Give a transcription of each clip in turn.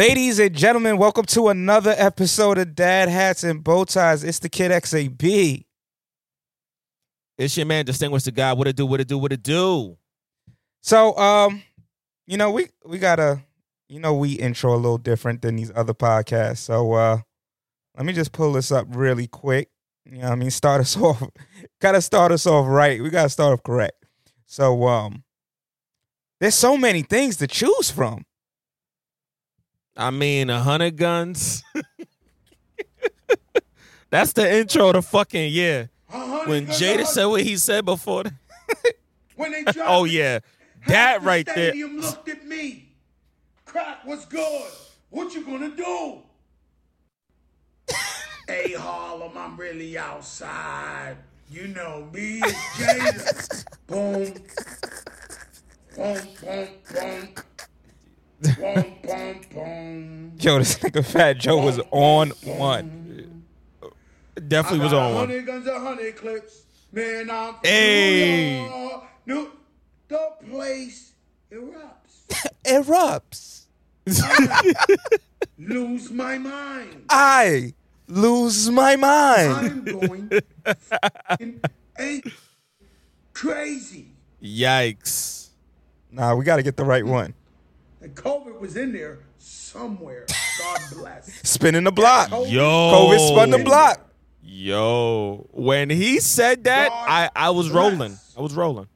Ladies and gentlemen, welcome to another episode of Dad Hats and Bow Ties. It's the Kid XAB. It's your man, distinguished the guy. What it do? What it do? What it do? So, um, you know, we we gotta, you know, we intro a little different than these other podcasts. So, uh, let me just pull this up really quick. You know, what I mean, start us off. gotta start us off right. We gotta start off correct. So, um, there's so many things to choose from. I mean, a hundred guns. That's the intro to fucking yeah. When Jada said what he said before. When they Oh yeah, that right there. stadium looked at me. Crack was good. What you gonna do? hey Harlem, I'm really outside. You know me, it's Jada. boom, boom, boom, boom, boom, boom, boom. Yo, this nigga Fat Joe was on one. Definitely was on one. Guns, a hundred clips. Man, I'm Hey. New the place erupts. Erupts. Lose my mind. I lose my mind. I'm going fucking crazy. Yikes. Nah, we got to get the right one. And COVID was in there somewhere. God bless. Spinning the block. COVID Yo. COVID spun the block. Yo, when he said that, God I I was bless. rolling. I was rolling.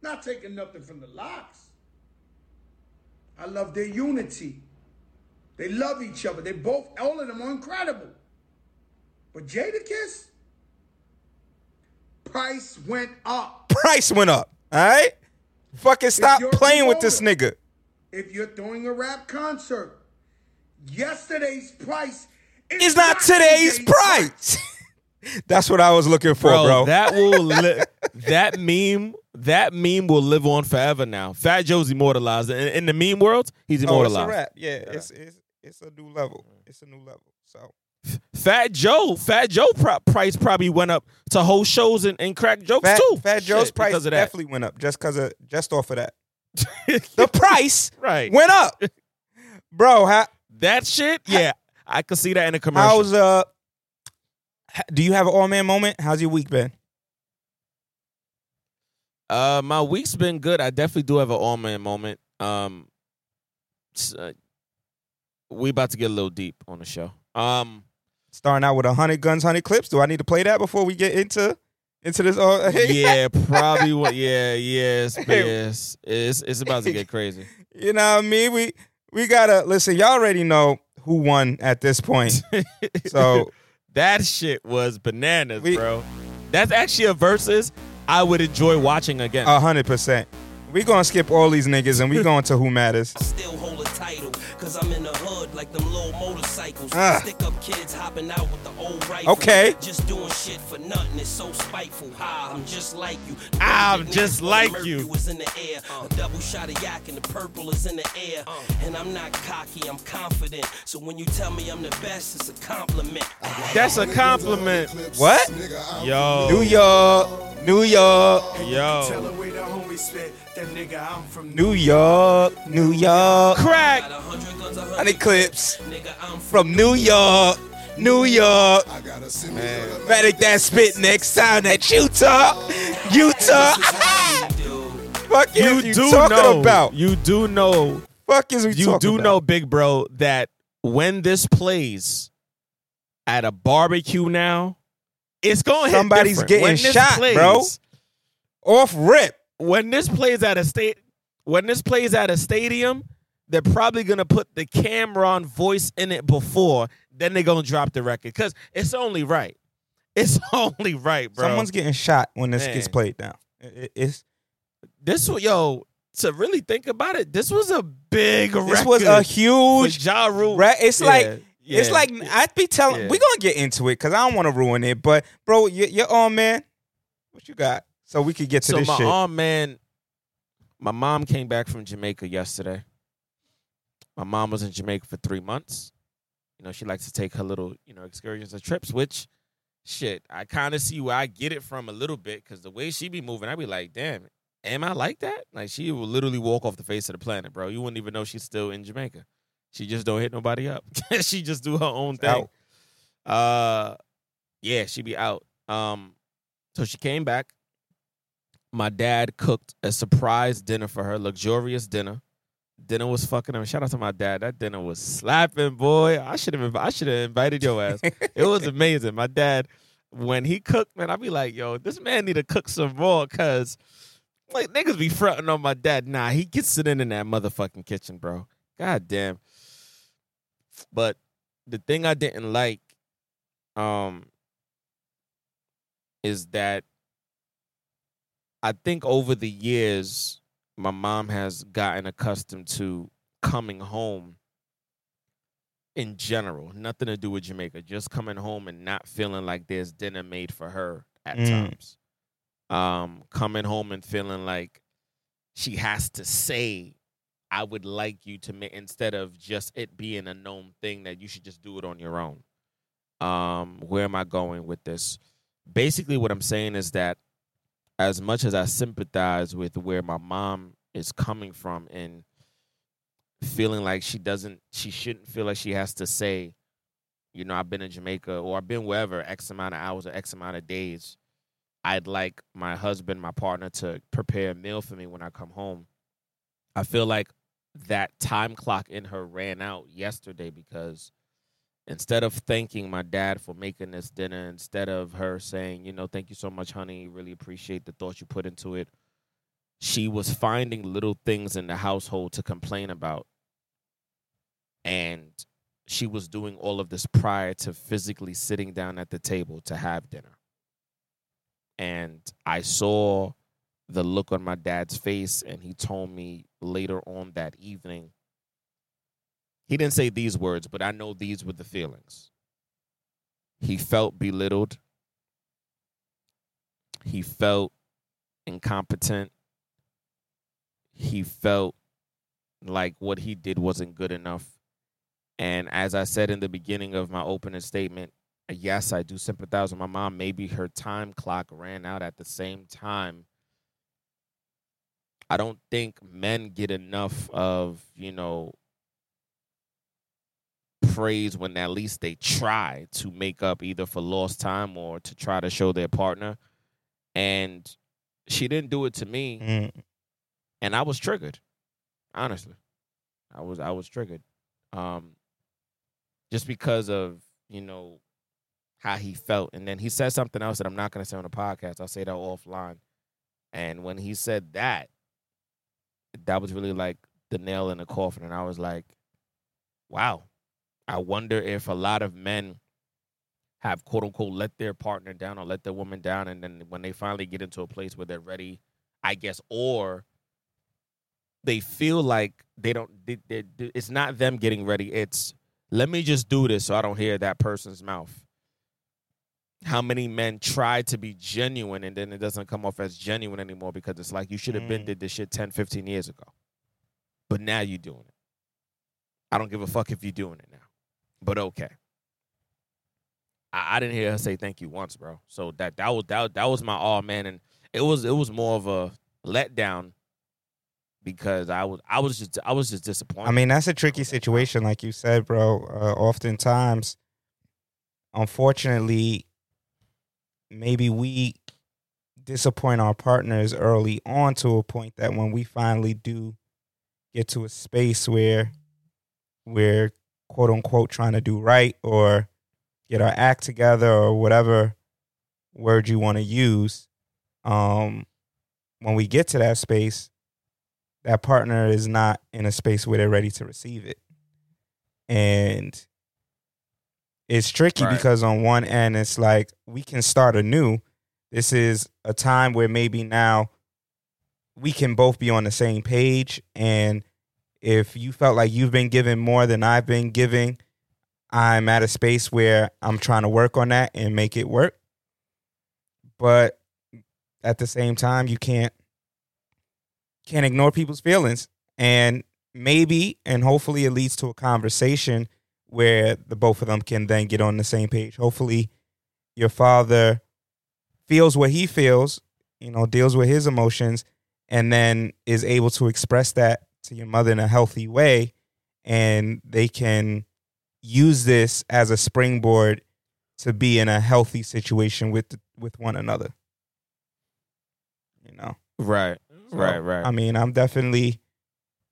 Not taking nothing from the LOX. I love their unity. They love each other. They both, all of them are incredible. But Jadakiss, price went up. Price went up. All right? Fucking stop playing with this nigga. If you're throwing a rap concert, yesterday's price is It's not today's price. That's what I was looking for, Bro, bro. that will li- that meme that meme will live on forever now. Fat Joe's immortalized in, in the meme world. He's immortalized. oh, it's a immortalized. rap. Yeah, it's, it's it's a new level. It's a new level. So Fat Joe, Fat Joe price probably went up to host shows and, and crack jokes Fat, too. Fat Joe's Shit, price of definitely went up just cause of just off of that. The price right. went up. Bro, how that shit, yeah, I could see that in a commercial. how's uh do you have an all man moment? How's your week been? Uh, my week's been good. I definitely do have an all man moment. Um, uh, we about to get a little deep on the show. Um, Starting out with a hundred guns, hundred clips. Do I need to play that before we get into into this? Uh, yeah, probably. What? Yeah, yes, yes. It's it's about to get crazy. You know what I mean? We we gotta listen. Y'all already know who won at this point. So that shit was bananas, We- bro. That's actually a versus I would enjoy watching again. a hundred percent. We gonna skip all these niggas and we going to who matters. Still hold a title. Cause I'm in the hood like them little motorcycles. Ah. Stick up kids hopping out with the old rifle. Okay. Just doing shit for nothing. It's so spiteful. Ha, I'm just like you. I'm just like you. Was in the air. A double shot of yak and the purple is in the air. And I'm not cocky, I'm confident. So when you tell me I'm the best, it's a compliment. That's a compliment. What? Yo, New York, New York, yo, way the homie spit, that nigga, I'm from New York, New York. crack. Got a hundred guns, a hundred Honey clips Nigga, I'm from New York, New York. I gotta see man. Better that spit next time that you talk, Utah. dude. Fuck You is you do talking know. about? You do know. Fuck is we you talking about? You do about? know, big bro, that when this plays at a barbecue now, it's going to Somebody's getting when this shot, plays, bro. off rip. When this plays at a state, when this plays at a stadium, they're probably gonna put the Cam'ron voice in it before. Then they're gonna drop the record because it's only right. It's only right, bro. Someone's getting shot when this gets played. It- it- it's this yo to really think about it. This was a big. this was a huge. Ja Rule. It's Yeah, like it's like I'd be telling. Yeah. We're gonna get into it because I don't want to ruin it. But bro, you, you're on man. What you got? So we could get to so this my shit. arm man my mom came back from jamaica yesterday. My mom was in jamaica for three months. You know she likes to take her little you know excursions and trips which shit i kind of see where i get it from a little bit because the way she be moving i be like damn am i like that? Like she will literally walk off the face of the planet bro. You wouldn't even know she's still in jamaica. She just don't hit nobody up. She just do her own thing. uh yeah she be out. Um so she came back my dad cooked a surprise dinner for her, luxurious dinner. Dinner was fucking him. Shout out to my dad. That dinner was slapping, boy. I should have. I should have invited your ass. it was amazing. My dad, when he cooked, man, I'd be like, yo, this man need to cook some more, cause like niggas be fronting on my dad. Nah, he gets it in in that motherfucking kitchen, bro. God damn. But the thing I didn't like, um, is that I think over the years, my mom has gotten accustomed to coming home in general, nothing to do with Jamaica, just coming home and not feeling like there's dinner made for her at Mm. times. Um, coming home and feeling like she has to say, I would like you to make, instead of just it being a known thing that you should just do it on your own. Um, where am I going with this? Basically, what I'm saying is that as much as I sympathize with where my mom is coming from and feeling like she doesn't, she shouldn't feel like she has to say, you know, I've been in Jamaica or I've been wherever X amount of hours or X amount of days. I'd like my husband, my partner, to prepare a meal for me when I come home. I feel like that time clock in her ran out yesterday because instead of thanking my dad for making this dinner, instead of her saying, you know, thank you so much, honey, really appreciate the thought you put into it, she was finding little things in the household to complain about. And she was doing all of this prior to physically sitting down at the table to have dinner. And I saw the look on my dad's face, and he told me later on that evening he didn't say these words, but I know these were the feelings. He felt belittled. He felt incompetent. He felt like what he did wasn't good enough. And as I said in the beginning of my opening statement, yes, I do sympathize with my mom. Maybe her time clock ran out at the same time. I don't think men get enough of, you know, praise when at least they try to make up either for lost time or to try to show their partner. And she didn't do it to me, Mm. and I was triggered. Honestly, I was I was triggered, um, just because of you know how he felt. And then he said something else that I'm not going to say on the podcast. I'll say that offline. And when he said that, that was really like the nail in the coffin. And I was like, wow. I wonder if a lot of men have quote unquote let their partner down or let their woman down. And then when they finally get into a place where they're ready, I guess, or they feel like they don't, they, they, it's not them getting ready. It's let me just do this so I don't hear that person's mouth. How many men try to be genuine and then it doesn't come off as genuine anymore because it's like you should have been Mm. did this shit 10, 15 years ago. But now you're doing it. I don't give a fuck if you're doing it. But okay. I, I didn't hear her say thank you once, bro. So that that was that, that was my all man and it was it was more of a letdown because I was I was just I was just disappointed. I mean, that's a tricky situation, like you said, bro. Uh, oftentimes, unfortunately, maybe we disappoint our partners early on to a point that when we finally do get to a space where we're quote unquote trying to do right or get our act together or whatever word you want to use. Um, when we get to that space, that partner is not in a space where they're ready to receive it. And it's tricky Right. because on one end it's like we can start anew. This is a time where maybe now we can both be on the same page and if you felt like you've been given more than I've been giving, I'm at a space where I'm trying to work on that and make it work. But at the same time, you can't can't ignore people's feelings. And maybe and hopefully it leads to a conversation where the both of them can then get on the same page. Hopefully your father feels what he feels, you know, deals with his emotions and then is able to express that to your mother in a healthy way and they can use this as a springboard to be in a healthy situation with with one another you know Right. So, right. Right. i mean i'm definitely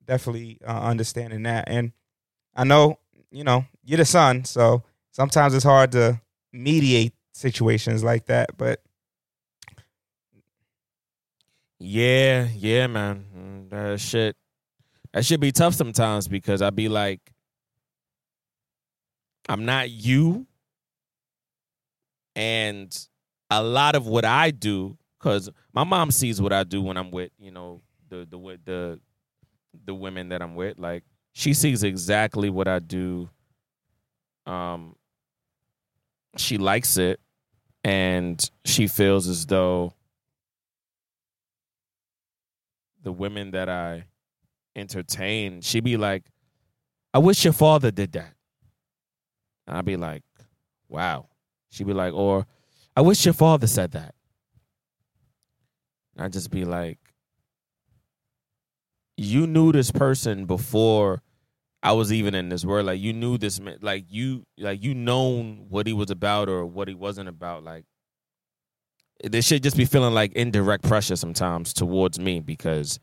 definitely uh, understanding that and i know you know you're the son so sometimes it's hard to mediate situations like that but Yeah, yeah, man. Mm, That shit, that should be tough sometimes because I'd be like, I'm not you, and a lot of what I do, because my mom sees what I do when I'm with, you know, the the the the women that I'm with. Like she sees exactly what I do. Um, she likes it, and she feels as though the women that I entertain, She'd be like, I wish your father did that. And I'd be like, wow. She'd be like, or I wish your father said that. And I'd just be like, you knew this person before I was even in this world. Like you knew this man, like you, like you known what he was about or what he wasn't about. Like this should just be feeling like indirect pressure sometimes towards me because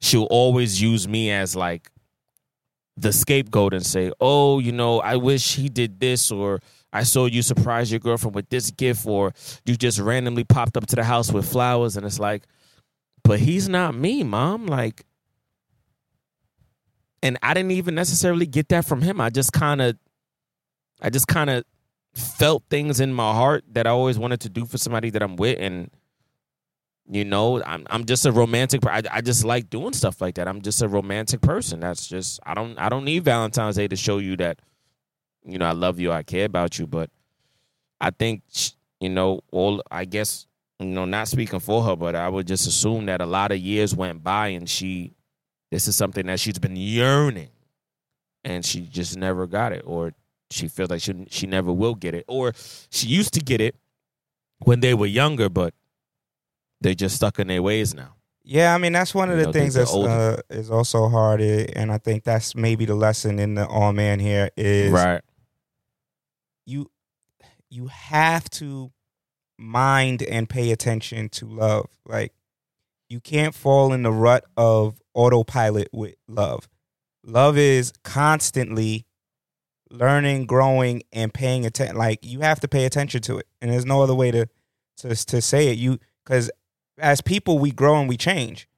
she'll always use me as like the scapegoat and say, "Oh, you know, I wish he did this," or "I saw you surprise your girlfriend with this gift," or "You just randomly popped up to the house with flowers," and it's like, but he's not me, mom. Like, and I didn't even necessarily get that from him. I just kind of, I just kind of felt things in my heart that I always wanted to do for somebody that I'm with, and you know, I'm I'm just a romantic. I, I just like doing stuff like that. I'm just a romantic person. That's just I don't I don't need Valentine's Day to show you that, you know, I love you, I care about you. But I think you know, all I guess you know, not speaking for her, but I would just assume that a lot of years went by and she, this is something that she's been yearning, and she just never got it, or she feels like she she never will get it, or she used to get it when they were younger, but they just stuck in their ways now. Yeah, I mean that's one of You the know, things that's uh, is also hard, eh, and I think that's maybe the lesson in the All Man here is right. you you have to mind and pay attention to love. Like you can't fall in the rut of autopilot with love. Love is constantly learning, growing, and paying attention. Like you have to pay attention to it, and there's no other way to to to say it. You because as people we grow and we change,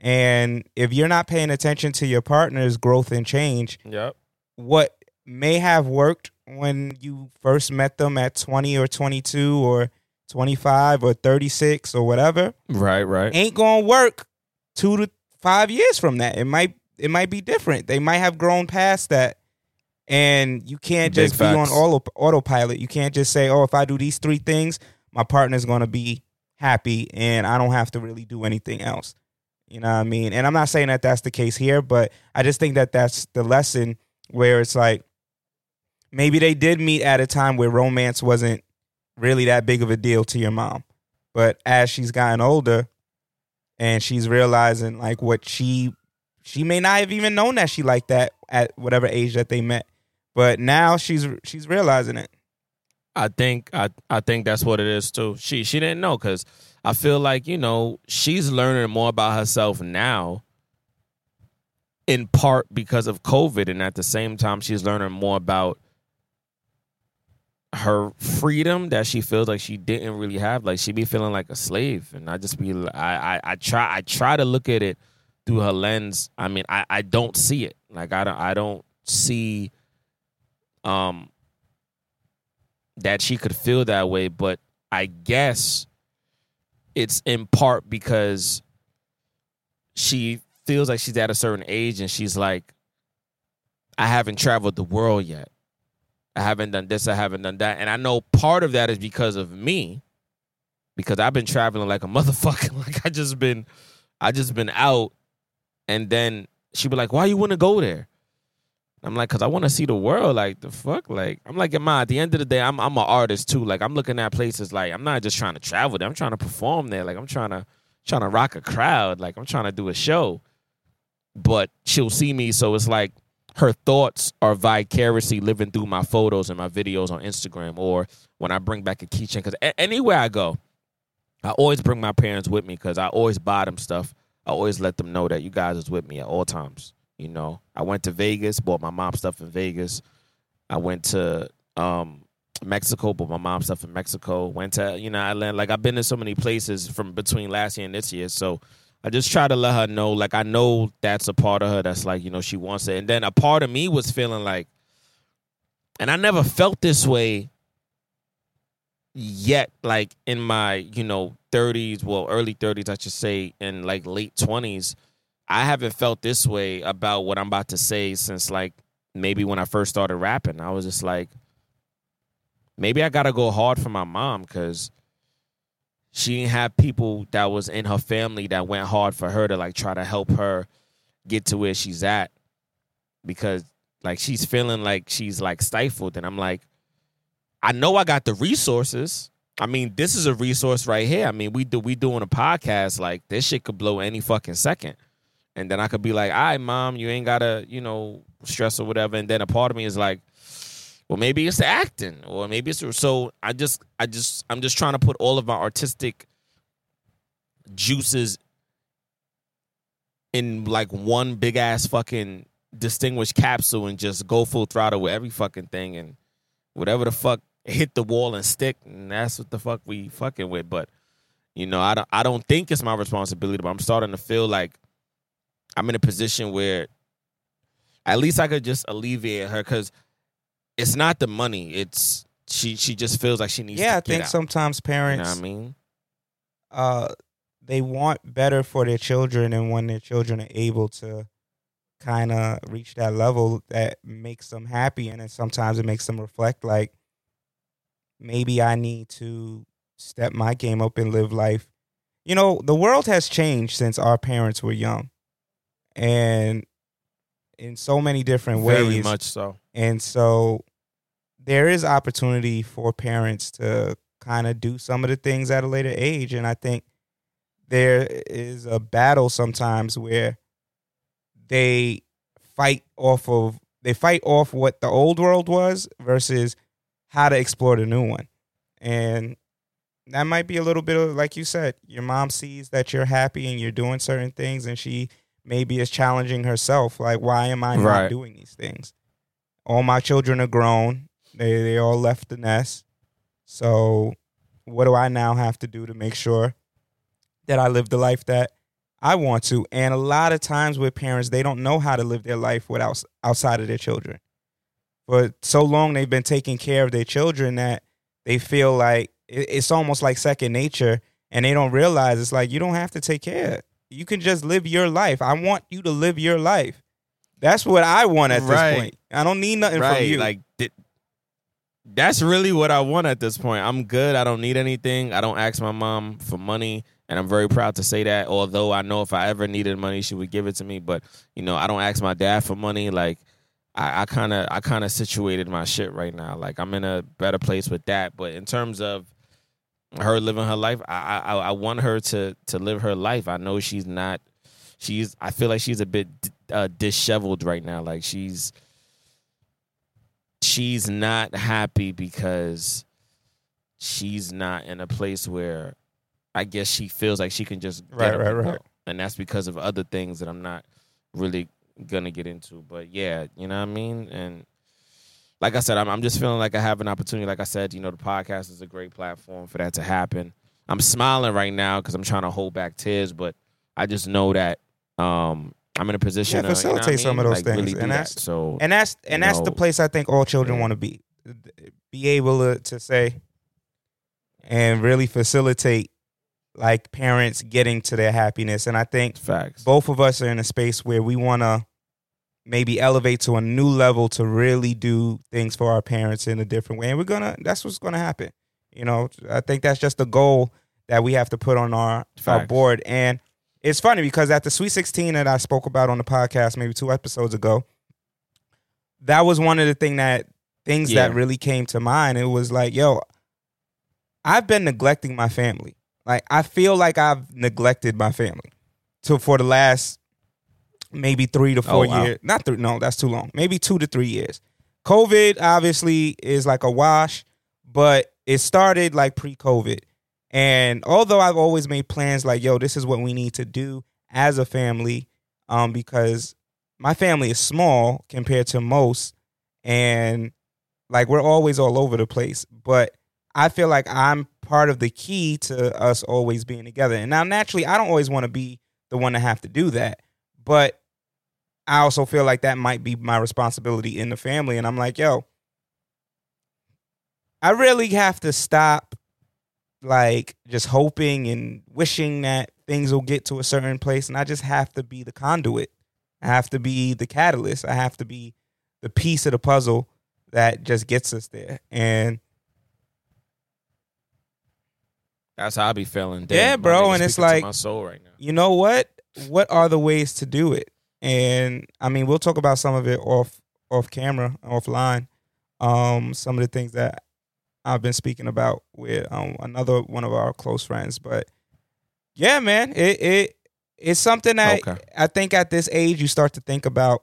and if you're not paying attention to your partner's growth and change, Yep. what may have worked when you first met them at 20 or 22 or 25 or 36 or whatever Right. Right. ain't going to work 2 to 5 years from that it might it might be different they might have grown past that and you can't Big just be on auto, autopilot you can't just say oh if i do these three things my partner's going to be happy and i don't have to really do anything else. You know what i mean? And i'm not saying that that's the case here but i just think that that's the lesson where it's like maybe they did meet at a time where romance wasn't really that big of a deal to your mom. But as she's gotten older and she's realizing like what she she may not have even known that she liked that at whatever age that they met. But now she's she's realizing it I think I I think that's what it is too. She she didn't know because I feel like you know she's learning more about herself now. in part because of COVID, and at the same time, she's learning more about her freedom that she feels like she didn't really have. Like she be feeling like a slave, and I just be I I, I try I try to look at it through her lens. I mean, I I don't see it. Like I don't I don't see um that she could feel that way, but I guess it's in part because she feels like she's at a certain age and she's like I haven't traveled the world yet. I haven't done this, I haven't done that. And I know part of that is because of me. Because I've been traveling like a motherfucker. Like I just been I just been out and then she'd be like, Why you wanna go there? I'm like, cause I want to see the world. Like the fuck, like I'm like, Ma. At the end of the day, I'm I'm an artist too. Like I'm looking at places. Like I'm not just trying to travel there. I'm trying to perform there. Like I'm trying to trying to rock a crowd. Like I'm trying to do a show. But she'll see me, so it's like her thoughts are vicariously living through my photos and my videos on Instagram, or when I bring back a keychain. Cause a- anywhere I go, I always bring my parents with me because I always buy them stuff. I always let them know that you guys is with me at all times. You know, I went to Vegas, bought my mom stuff in Vegas. I went to um, Mexico, bought my mom stuff in Mexico. Went to you know, I like I've been in so many places from between last year and this year. So I just try to let her know, like I know that's a part of her that's like you know she wants it, and then a part of me was feeling like, and I never felt this way yet like in my you know 30s well early 30s i should say in like late 20s i haven't felt this way about what i'm about to say since like maybe when i first started rapping i was just like maybe i gotta go hard for my mom because she didn't have people that was in her family that went hard for her to like try to help her get to where she's at because like she's feeling like she's like stifled and i'm like I know I got the resources. I mean, this is a resource right here. I mean, we do we doing a podcast like this shit could blow any fucking second. And then I could be like, all right, mom, you ain't gotta, you know, stress or whatever. And then a part of me is like, well, maybe it's the acting, or maybe it's so I just I just I'm just trying to put all of my artistic juices in like one big ass fucking distinguished capsule and just go full throttle with every fucking thing and whatever the fuck hit the wall and stick, and that's what the fuck we fucking with. But you know, I don't I don't think it's my responsibility, but I'm starting to feel like I'm in a position where at least I could just alleviate her because it's not the money. It's she she just feels like she needs. Yeah, to I get think out. sometimes You know parents I mean? uh they want better for their children and when their children are able to kind of reach that level that makes them happy and then sometimes it makes them reflect like maybe I need to step my game up and live life. You know, the world has changed since our parents were young. And in so many different ways. Very much so. And so there is opportunity for parents to kind of do some of the things at a later age. And I think there is a battle sometimes where they fight off of they fight off what the old world was versus how to explore the new one. And that might be a little bit of like you said, your mom sees that you're happy and you're doing certain things and she maybe is challenging herself like why am I not Right. doing these things? All my children are grown. They they all left the nest. So what do I now have to do to make sure that I live the life that I want to? And a lot of times with parents, they don't know how to live their life without outside of their children. But so long, they've been taking care of their children that they feel like it's almost like second nature, and they don't realize it's like you don't have to take care. You can just live your life. I want you to live your life. That's what I want at Right. this point. I don't need nothing from you. Like th- that's really what I want at this point. I'm good. I don't need anything. I don't ask my mom for money, and I'm very proud to say that. Although I know if I ever needed money, she would give it to me. But you know, I don't ask my dad for money. Like I kind of, I kind of situated my shit right now. Like I'm in a better place with that. But in terms of her living her life, I, I, I want her to to live her life. I know she's not. She's. I feel like she's a bit uh, disheveled right now. Like she's she's not happy because she's not in a place where I guess she feels like she can just Right, right, right. And that's because of other things that I'm not really gonna get into. But yeah, you know what I mean. And like I said, I'm I'm just feeling like I have an opportunity. Like I said, you know, the podcast is a great platform for that to happen. I'm smiling right now because I'm trying to hold back tears, but I just know that um, I'm in a position Yeah, to you know I facilitate some mean? of those Like, things. really And that's- that. So and that's and that's the place I think all children yeah. want to be, be able to, to say, and really facilitate like parents getting to their happiness. And I think facts. both of us are in a space where we want to maybe elevate to a new level to really do things for our parents in a different way. And we're gonna that's what's gonna happen. You know, I think that's just the goal that we have to put on our our board. And it's funny because at the Sweet 16 that I spoke about on the podcast maybe two episodes ago, that was one of the thing that things Yeah. that really came to mind. It was like, yo, I've been neglecting my family. Like I feel like I've neglected my family. So for the last maybe three to four Oh, wow. years. Not three, no, that's too long. Maybe two to three years. COVID obviously is like a wash, but it started like pre-COVID. And although I've always made plans like, yo, this is what we need to do as a family, um, because my family is small compared to most, and like we're always all over the place. But I feel like I'm part of the key to us always being together. And now naturally I don't always want to be the one to have to do that. But I also feel like that might be my responsibility in the family. And I'm like, yo, I really have to stop like just hoping and wishing that things will get to a certain place. And I just have to be the conduit. I have to be the catalyst. I have to be the piece of the puzzle that just gets us there. And That's how I be feeling. Yeah, Damn, bro, and it's like- my soul right now. you know what? What are the ways to do it? And I mean, we'll talk about some of it off off camera, offline. Um, some of the things that I've been speaking about with um another one of our close friends. But yeah, man, it it it's something that Okay. I think at this age you start to think about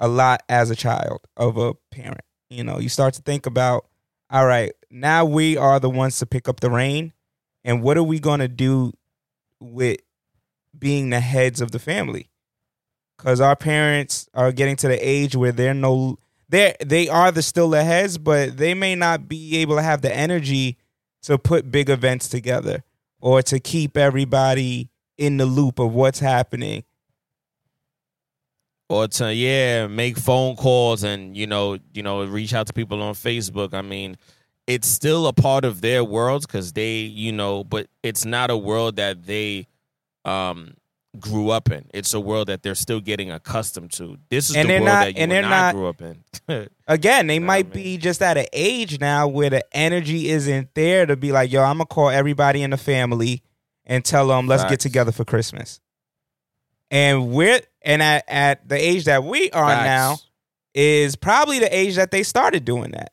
a lot as a child of a parent. You know, you start to think about, all right, now we are the ones to pick up the reign, and what are we going to do with being the heads of the family? Because our parents are getting to the age where they're no, they they are the still the heads, but they may not be able to have the energy to put big events together or to keep everybody in the loop of what's happening. or to yeah make phone calls and you know you know reach out to people on facebook i mean it's still a part of their worlds because they you know but it's not a world that they um grew up in it's a world that they're still getting accustomed to this is And the world not- that you and and, they're I not- grew up in Again, they Nah, might man. be just at an age now where the energy isn't there to be like, yo, I'm gonna call everybody in the family and tell them let's get together for Christmas. And we're and at, at the age that we are Facts. now is probably the age that they started doing that.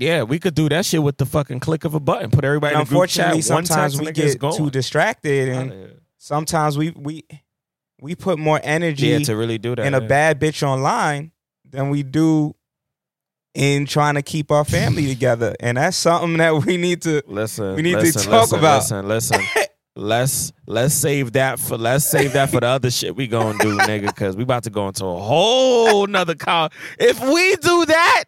Yeah we could do that shit with the fucking click of a button put everybody And in chat unfortunately, one sometimes we get too distracted, and sometimes we we we put more energy yeah to really do that in a yeah. bad bitch online than we do in trying to keep our family together, and that's something that we need to. Listen, We need to talk listen, about- Listen, listen. Let's let's save that for let's save that for the other shit we gonna do, nigga. Because we about to go into a whole nother call. If we do that,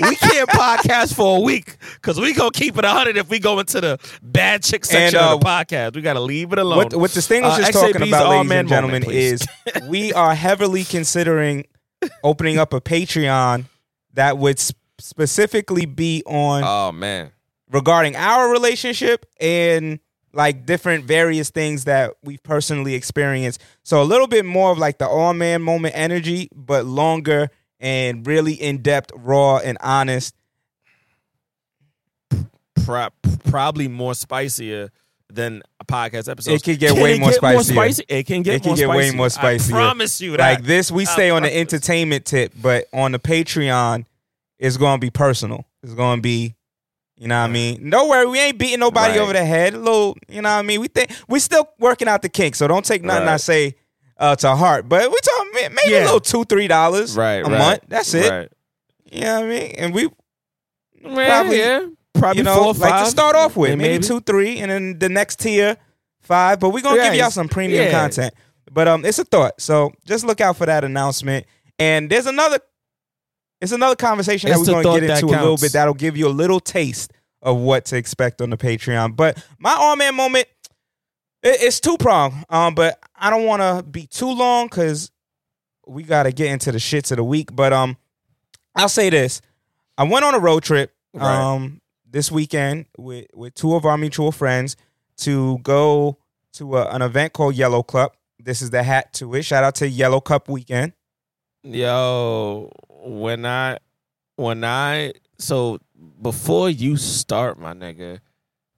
we can't podcast for a week because we gonna keep it hundred. If we go into the bad chick section And, uh, of the podcast, we gotta leave it alone. What, what Distinguished Uh, is talking XAB's about, ladies and gentlemen, moment, is we are heavily considering opening up a Patreon that would sp- specifically be on oh man, regarding our relationship and like different various things that we've personally experienced. So a little bit more of like the all man moment energy, but longer and really in depth, raw and honest. pro- probably more spicier than a podcast episode. It could get Can way more get spicier. spicy? It can get It can more get way more spicy. I promise you that. Like this, we stay on the entertainment tip, but on the Patreon, it's going to be personal. It's going to be, you know what I mean? No worry, we ain't beating nobody Right. over the head. A little, you know what I mean? We think we still working out the kinks, so don't take nothing I say uh, to heart. But we talking may- maybe a little two, three dollars right, a right, month. That's it. Right. You know what I mean? And we Yeah, Probably, yeah. Probably you know, four or like five. to start off with, Yeah, maybe, two, three, and then the next tier five. But we're gonna Yeah, give y'all some premium yeah. content. But um, it's a thought. So just look out for that announcement. And there's another. It's another conversation It's that we're going to get into a little bit. That'll give you a little taste of what to expect on the Patreon. But my all man moment, it, it's two prong. Um, but I don't want to be too long because we got to get into the shits of the week. But um, I'll say this: I went on a road trip Right. um this weekend with with two of our mutual friends to go to a, an event called Yellow Club. This is the hat to it. Shout out to Yellow Cup weekend. Yo, when I when I so before you start, my nigga,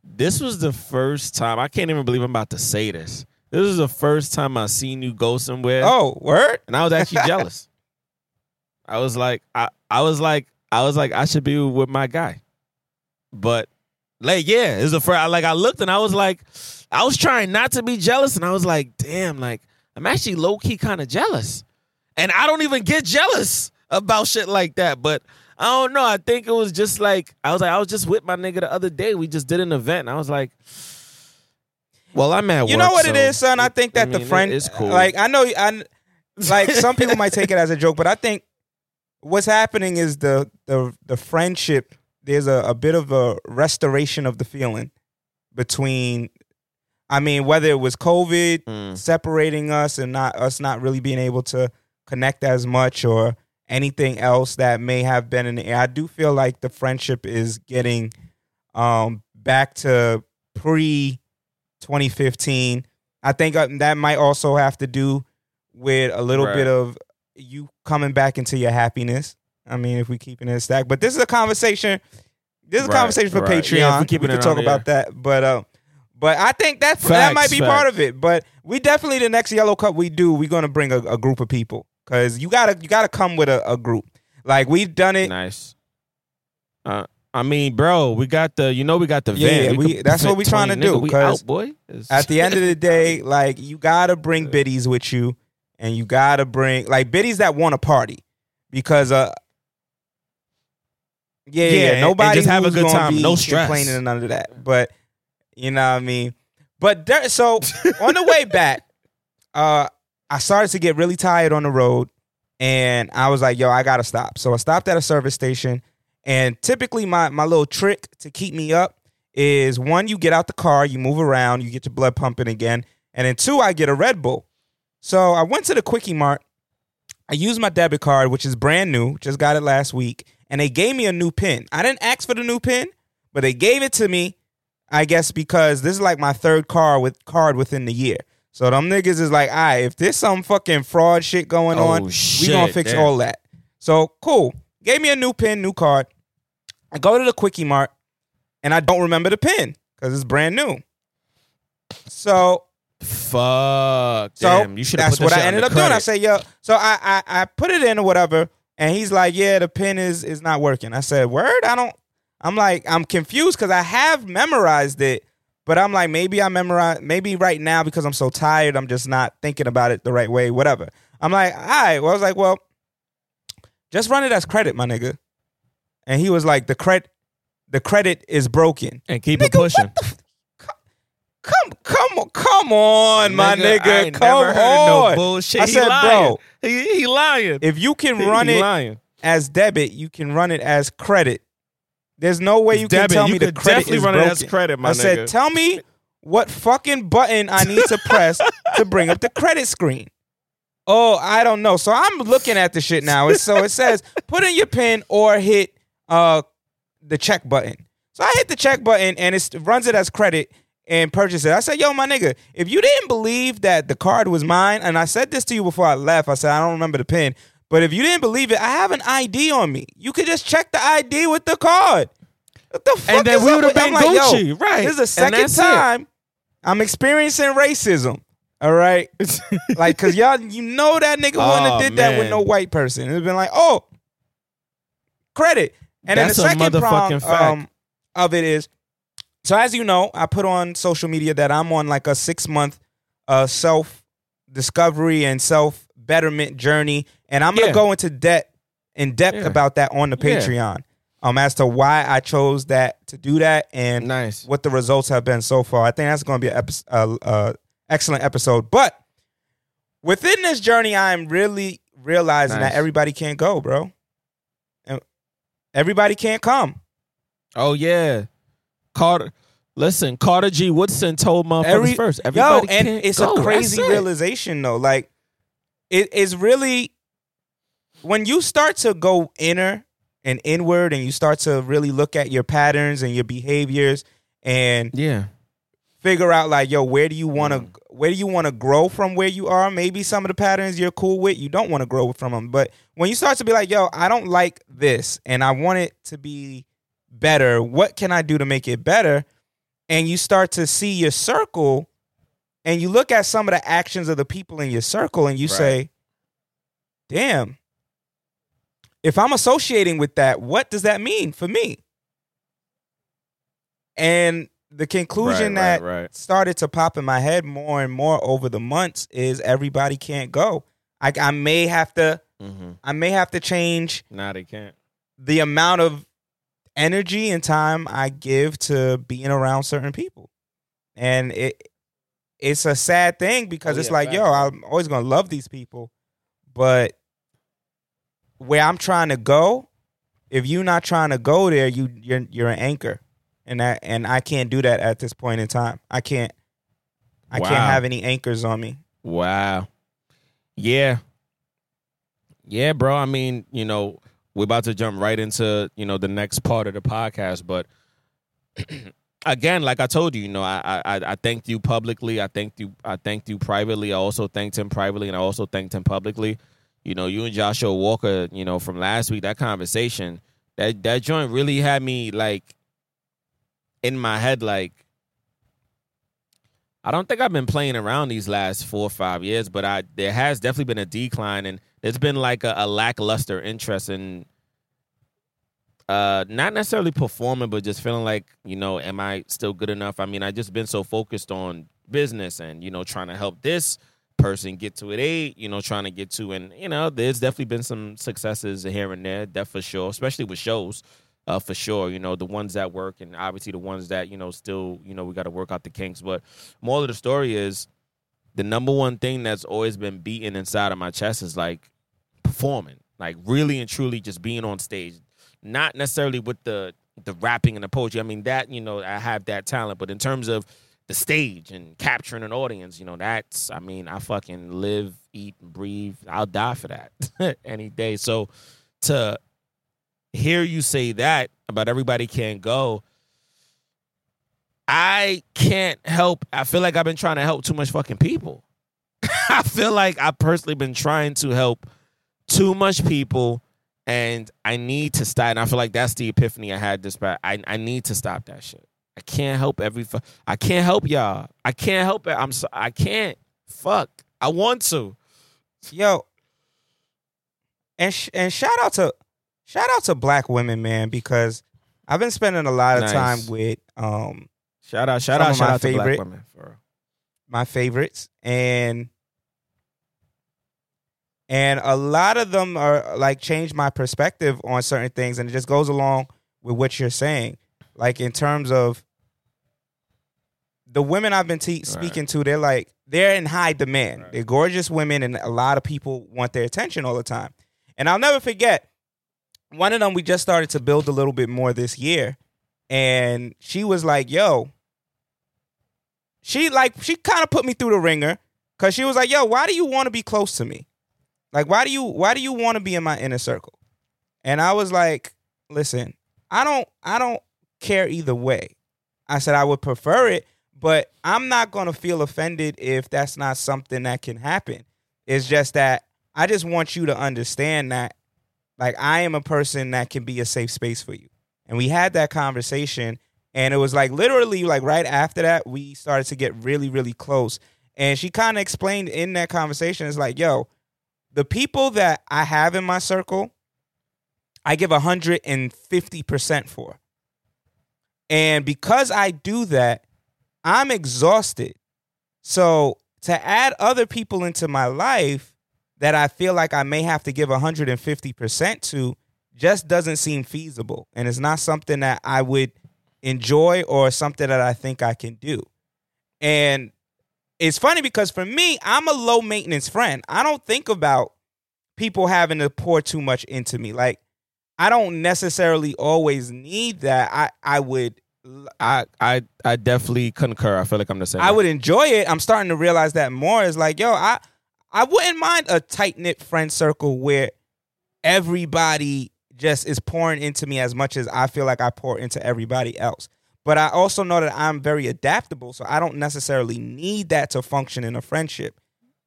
this was the first time I can't even believe I'm about to say this. This is the first time I seen you go somewhere. Oh, word! and I was actually jealous. I was like, I, I was like, I was like, I should be with my guy, but like, yeah, it's the first. Like, I looked and I was like, I was trying not to be jealous, and I was like, damn, like I'm actually low key kind of jealous, and I don't even get jealous about shit like that, but. I don't know. I think it was just like I was like I was just with my nigga the other day. We just did an event, and I was like, "Well, I'm at You work, know what it so is, son. I think that the mean, it- friend, it's cool. like I know, I like some people might take it as a joke, but I think what's happening is the the the friendship. There's a, a bit of a restoration of the feeling between. I mean, whether it was COVID Mm. separating us and not us not really being able to connect as much, or anything else that may have been in the air, I do feel like the friendship is getting um back to pre 2015. I think uh, that might also have to do with a little Right. bit of you coming back into your happiness. I mean, if we keeping it in a stack, but this is a conversation. This is a conversation for right. Yeah, if we Patreon. we can talk about that, but uh, but I think that that might be facts. part of it. But we definitely the next Yellow Cup we do, we're gonna bring a, a group of people because you gotta you gotta come with a, a group. Like we've done it. Nice. Uh, I mean, bro, we got the. You know, we got the Yeah, van. yeah, we- could that's what we trying to do. We 'cause out, boy. At the end of the day, like you gotta bring biddies with you, and you gotta bring like biddies that want to party, because uh, yeah, yeah, Yeah, yeah, nobody just have a good time, no stress. complaining and none of that. But you know what I mean. But there, so on the way back, uh, I started to get really tired on the road, and I was like, "Yo, I gotta stop." So I stopped at a service station, and typically my my little trick to keep me up is one, you get out the car, you move around, you get your blood pumping again, and then two, I get a Red Bull. So I went to the Quickie Mart. I used my debit card, which is brand new, just got it last week, and they gave me a new pin. I didn't ask for the new pin, but they gave it to me. I guess because this is like my third car with card within the year. So them niggas is like, all right, if there's some fucking fraud shit going Oh, on, we gonna fix damn. all that. So cool. Gave me a new pin, new card. I go to the Quickie Mart, and I don't remember the pin because it's brand new. So Fuck. so Damn, you should. that's that what I ended up doing. I say, yo, so I, I I put it in or whatever, and he's like, yeah, the pin is is not working. I said, word, I don't. I'm like, I'm confused because I have memorized it, but I'm like, maybe I memorized, maybe right now because I'm so tired, I'm just not thinking about it the right way, whatever. I'm like, all right. Well, I was like, well, just run it as credit, my nigga. And he was like, the credit, the credit is broken. and keep Nigga, it pushing. Come, come, on, come on, my I nigga, come on. no bullshit. I He said, lying. bro, he, he lying. if you can run it lying. as debit, you can run it as credit. There's no way It's you can debit. tell You me the credit definitely is run it broken. as credit, my I said, tell me what fucking button I need to press to bring up the credit screen. Oh, I don't know. So I'm looking at the shit now. It's, so it says put in your pin or hit uh the check button. So I hit the check button and it runs it as credit and purchase it. I said, yo, my nigga, if you didn't believe that the card was mine, and I said this to you before I left, I said, I don't remember the pin, but if you didn't believe it, I have an ID on me. You could just check the ID with the card. What the fuck And then is we up would've been like, yo, right. This is the second that's it. time I'm experiencing racism. All right. like, cause y'all, you know that nigga wouldn't have Oh, did that with no white person. It's been like, oh, credit. And That's then the second fact. um, of it is, so as you know, I put on social media that I'm on like a six month uh, self discovery and self betterment journey, and I'm gonna Yeah. go into debt in depth Yeah. about that on the. Patreon. Um, as to why I chose that to do that and Nice. what the results have been so far. I think that's going to be an epi- uh, uh, excellent episode. But within this journey, I'm really realizing Nice. that everybody can't go, bro. And everybody can't come. Oh yeah, Carter. Listen, Carter G. Woodson told motherfuckers Every- first. Yo, and can't it's go. a That's crazy it. realization though. Like it is really when you start to go inner and inward and you start to really look at your patterns and your behaviors and Yeah, figure out like yo where do you want to Mm. where do you want to grow from where you are? Maybe some of the patterns you're cool with you don't want to grow from them but when you start to be like yo i don't like this and i want it to be better what can i do to make it better? And you start to see your circle and you look at some of the actions of the people in your circle and you Right. say damn if i'm associating with that what does that mean for me and the conclusion Right, that right, started to pop in my head more and more over the months is everybody can't go. I, I may have to mm-hmm. I may have to change Nah, they can't. the amount of energy and time I give to being around certain people. And it it's a sad thing because Oh, it's yeah, like, facts, yo. I'm always gonna love these people. But where I'm trying to go, if you're not trying to go there, you you're you're an anchor. And that and I can't do that at this point in time. I can't I can't have any anchors on me. Wow. Yeah. Yeah, bro. I mean, you know, we're about to jump right into, you know, the next part of the podcast, but again, like I told you, you know, I I I thanked you publicly. I thanked you I thanked you privately. I also thanked him privately and I also thanked him publicly. You know, you and Joshua Walker, you know, from last week, that conversation, that that joint really had me like in my head like I don't think I've been playing around these last four or five years, but I there has definitely been a decline, and there's been like a, a lackluster interest in, uh, not necessarily performing, but just feeling like you know, am I still good enough? I mean, I just been so focused on business and you know, trying to help this person get to an eight, you know, trying to get to, and you know, there's definitely been some successes here and there, that for sure, especially with shows uh, for sure. You know, the ones that work, and obviously the ones that you know still, you know, we got to work out the kinks. But more of the story is the number one thing that's always been beaten inside of my chest is like performing, like really and truly just being on stage, not necessarily with the the rapping and the poetry. I mean that you know I have that talent, but in terms of the stage and capturing an audience, you know, that's I mean, I fucking live, eat, and breathe. I'll die for that any day. So to hear you say that about everybody can't go, I can't help. I feel like I've been trying to help too much fucking people. I feel like I've personally been trying to help too much people, and I need to stop. And I feel like that's the epiphany I had this. But I I need to stop that shit. I can't help every. fu- I can't help y'all. I can't help it. I'm so. I can't. Fuck. I want to. Yo, and sh- and shout out to shout out to black women, man, because I've been spending a lot of Nice. time with um Shout out. Shout out. Shout my out to black women. For my favorites and and a lot of them are like changed my perspective on certain things and it just goes along with what you're saying like in terms of the women I've been te- speaking to they're like they're in high demand Right. they're gorgeous women and a lot of people want their attention all the time and I'll never forget one of them we just started to build a little bit more this year and she was like yo she like she kind of put me through the ringer because she was like, "Yo, why do you want to be close to me? Like, why do you why do you want to be in my inner circle?" And I was like, "Listen, I don't I don't care either way." I said I would prefer it, but I'm not gonna feel offended if that's not something that can happen. It's just that I just want you to understand that, like, I am a person that can be a safe space for you. And we had that conversation, and it was like literally like right after that, we started to get really, really close. And she kind of explained in that conversation, it's like, yo, the people that I have in my circle, I give 150% for. And because I do that, I'm exhausted. So to add other people into my life that I feel like I may have to give 150% to just doesn't seem feasible. And it's not something that I would enjoy or something that I think I can do. And it's funny because for me, I'm a low maintenance friend. I don't think about people having to pour too much into me. Like I don't necessarily always need that. I I would I I I definitely concur. I feel like I'm the same. I would enjoy it. I'm starting to realize that more. Is like, yo, I I wouldn't mind a tight knit friend circle where everybody just is pouring into me as much as I feel like I pour into everybody else. But I also know that I'm very adaptable, so I don't necessarily need that to function in a friendship.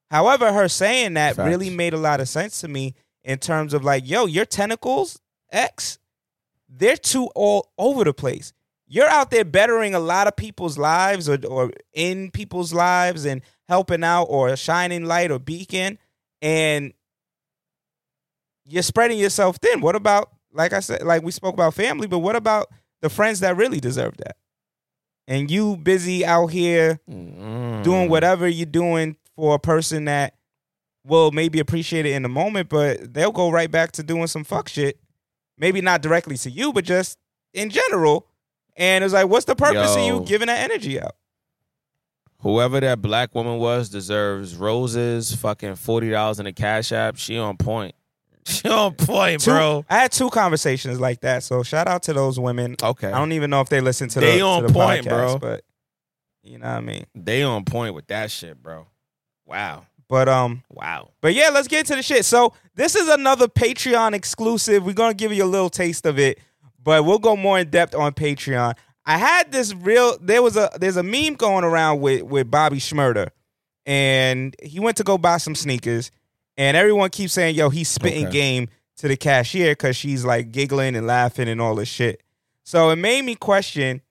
However, her saying that Facts. really made a lot of sense to me in terms of like, yo, your tentacles, X, they're too all over the place. You're out there bettering a lot of people's lives or, or in people's lives and helping out or a shining light or beacon. And you're spreading yourself thin. What about, like I said, like we spoke about family, but what about the friends that really deserve that? And you busy out here Mm. doing whatever you're doing for a person that will maybe appreciate it in the moment, but they'll go right back to doing some fuck shit. Maybe not directly to you, but just in general. And it's like, what's the purpose of you giving that energy out? Whoever that black woman was deserves roses, fucking forty dollars in a cash app. She on point. On point, Two- bro. I had two conversations like that. So shout out to those women. Okay, I don't even know if they listen to They the, on to the point, podcast, bro. but you know what I mean. they on point with that shit, bro. Wow, But um, wow. But yeah, let's get into the shit. So this is another Patreon exclusive. We're gonna give you a little taste of it, but we'll go more in depth on Patreon. I had this real. There was a there's a meme going around with with Bobby Shmurda, and he went to go buy some sneakers, and everyone keeps saying, "Yo, he's spitting Okay. game to the cashier because she's like giggling and laughing and all this shit." So it made me question: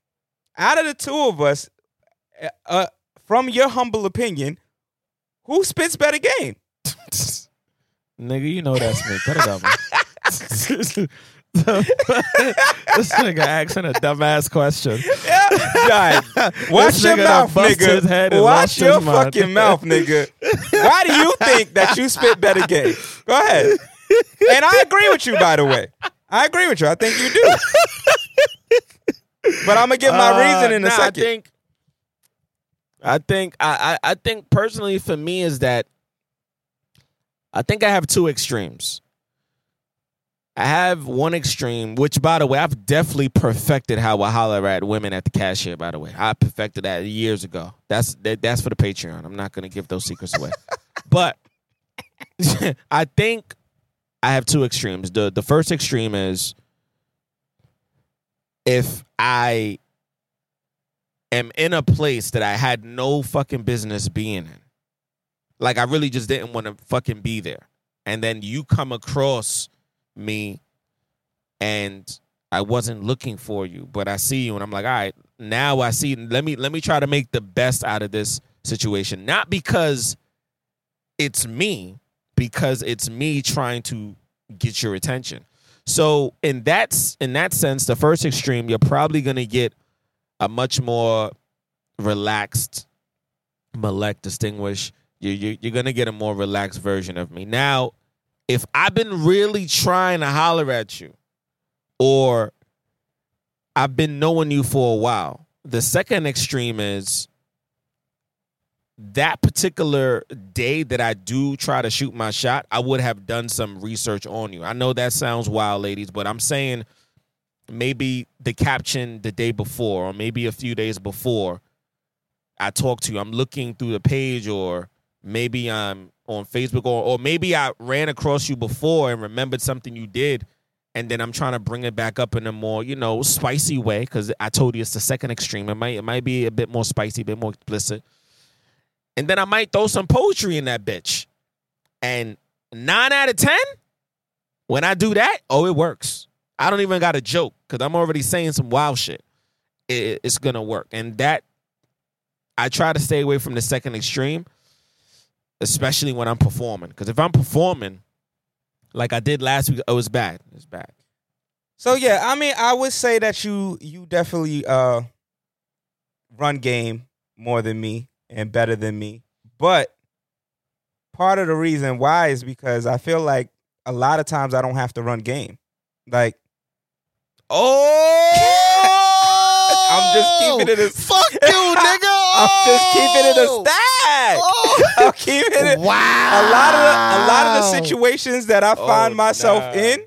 out of the two of us, uh, uh, from your humble opinion, who spits better game? Nigga, you know that's me. Cut it out, man. this nigga asking a dumbass question. God, watch This your mouth, bust his head nigga. Watch your fucking mouth, nigga. Why do you think that you spit better game? Go ahead. And I agree with you, by the way. I agree with you. I think you do. But I'm gonna give my Uh, reason in a second. I think, I think, I, I, I think personally for me is that I think I have two extremes. I have one extreme, which by the way, I've definitely perfected how I holler at women at the cashier. By the way, I perfected that years ago. That's that, that's for the Patreon. I'm not gonna give those secrets away, but I think I have two extremes. the The first extreme is if I am in a place that I had no fucking business being in. Like I really just didn't want to fucking be there. And then you come across me and I wasn't looking for you, but I see you and I'm like, all right, now I see let me let me try to make the best out of this situation. Not because it's me, because it's me trying to get your attention. So in that s- in that sense, the first extreme, you're probably gonna get a much more relaxed, Malek distinguished. You, you you're gonna get a more relaxed version of me. Now, if I've been really trying to holler at you, or I've been knowing you for a while, the second extreme is that particular day that I do try to shoot my shot, I would have done some research on you. I know that sounds wild, ladies, but I'm saying maybe the caption the day before, or maybe a few days before I talk to you. I'm looking through the page, or maybe I'm on Facebook, or, or maybe I ran across you before and remembered something you did. And then I'm trying to bring it back up in a more, you know, spicy way because I told you it's the second extreme. It might, it might be a bit more spicy, a bit more explicit and then I might throw some poetry in that bitch. And nine out of ten, when I do that, oh, it works. I don't even got a joke because I'm already saying some wild shit. It- it's gonna work, and that I try to stay away from the second extreme, especially when I'm performing. Because if I'm performing, like I did last week, it was bad. It's bad. So yeah, I mean, I would say that you you definitely uh run game more than me and better than me. But part of the reason why is because I feel like a lot of times I don't have to run game. Like Oh, I'm just keeping it as fuck you, nigga. I'm just keeping it a stack. Oh. I'm keeping it. Wow. A lot of the, a lot of the situations that I find Oh, myself nah. in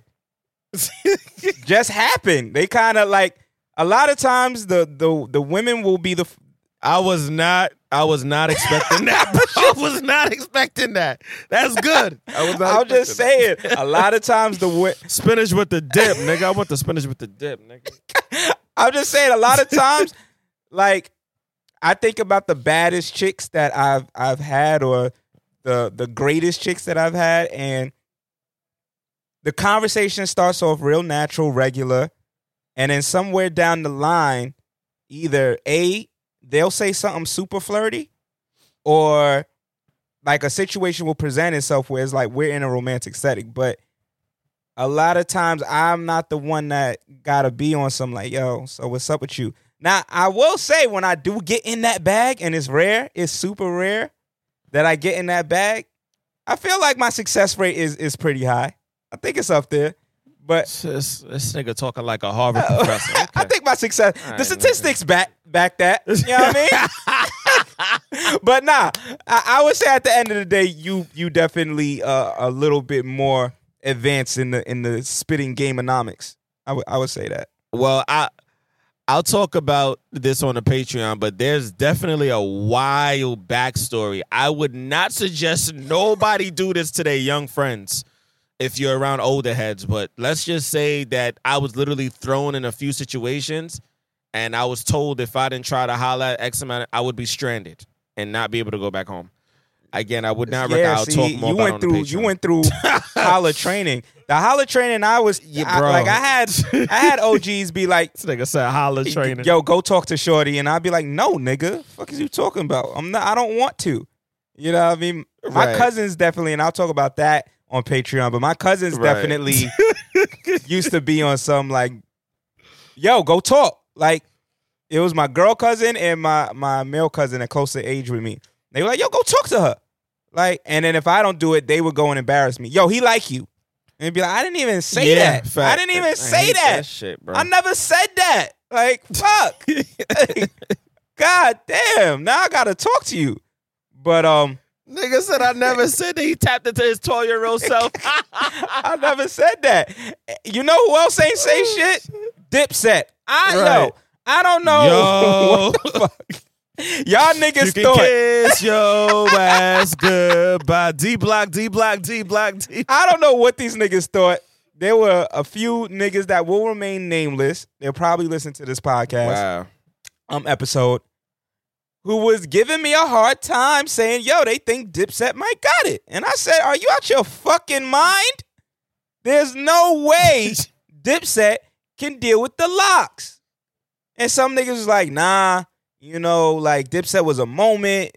just happen. They kind of like a lot of times the the the women will be the I was not. I was not expecting that. I was not expecting that. That's good. I was not I'm just expecting saying a lot of times the wo- spinach with the dip, nigga. I want the spinach with the dip, nigga. I'm just saying a lot of times like I think about the baddest chicks that I've I've had or the the greatest chicks that I've had and the conversation starts off real natural, regular, and then somewhere down the line, either A, they'll say something super flirty, or like a situation will present itself where it's like we're in a romantic setting. But a lot of times I'm not the one that gotta be on some like, yo, so what's up with you? Now I will say when I do get in that bag, and it's rare, it's super rare that I get in that bag, I feel like my success rate is is pretty high. I think it's up there. But This, this nigga talking like a Harvard professor. I think my success, All the right, statistics back back that. You know what I mean? but nah, I, I would say at the end of the day, you you definitely uh, a little bit more advanced in the in the spitting gameonomics. I would I would say that. Well, I I'll talk about this on the Patreon, but there's definitely a wild backstory. I would not suggest nobody do this to their young friends if you're around older heads. But let's just say that I was literally thrown in a few situations, and I was told if I didn't try to holler at X amount, I would be stranded and not be able to go back home. Again, I would not. recommend. I'll talk more you about went it on the through you went through holla training. The holla training I was Yeah, I- like I had I had OGs be like This nigga said holla training. Yo, go talk to Shorty, and I'd be like, "No, nigga, fuck is you talking about? I'm not. I don't want to." You know what I mean? My Right. cousins definitely, and I'll talk about that on Patreon. But my cousins Right. definitely used to be on some like, "Yo, go talk." Like it was my girl cousin and my my male cousin that close to age with me. They were like, "Yo, go talk to her." Like, and then if I don't do it, they would go and embarrass me. Yo, he like you, and be like, "I didn't even say Yeah, that. I didn't even I say hate that. shit, bro. I never said that. Like, fuck. God damn. Now I gotta talk to you. But um, Nigga said I never said that he tapped into his 12 year old self. I never said that. You know who else ain't say shit? Dipset. I Right. know. I don't know. Yo. what the fuck. Y'all you niggas can thought. kiss your ass goodbye. D block, D block, D block, D. I don't know what these niggas thought. There were a few niggas that will remain nameless. They'll probably listen to this podcast. Wow. um episode who was giving me a hard time saying, yo, they think Dipset might got it. And I said, Are you out your fucking mind? There's no way Dipset can deal with the LOX. And some niggas was like, nah, you know, like Dipset was a moment.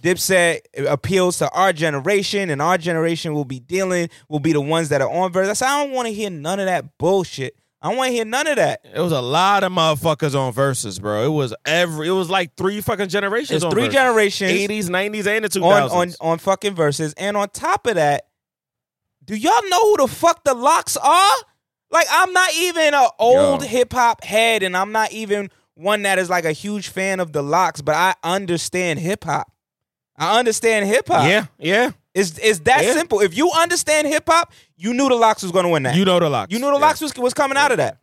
Dipset appeals to our generation, and our generation will be dealing, will be the ones that are on verse. I said, I don't want to hear none of that bullshit. I don't want to hear none of that. It was a lot of motherfuckers on verses, bro. It was every. It was like three fucking generations. It's three Versus. generations. 80s, 90s, and the 2000s. on, on on fucking verses. And on top of that, do y'all know who the fuck the LOX are? Like, I'm not even an old hip hop head, and I'm not even one that is like a huge fan of the LOX, but I understand hip hop. I understand hip hop. yeah, yeah. It's, it's that Yeah. simple. If you understand hip hop, you knew the LOX was going to win that. You know the LOX. You knew the Yeah. LOX was, was coming out of that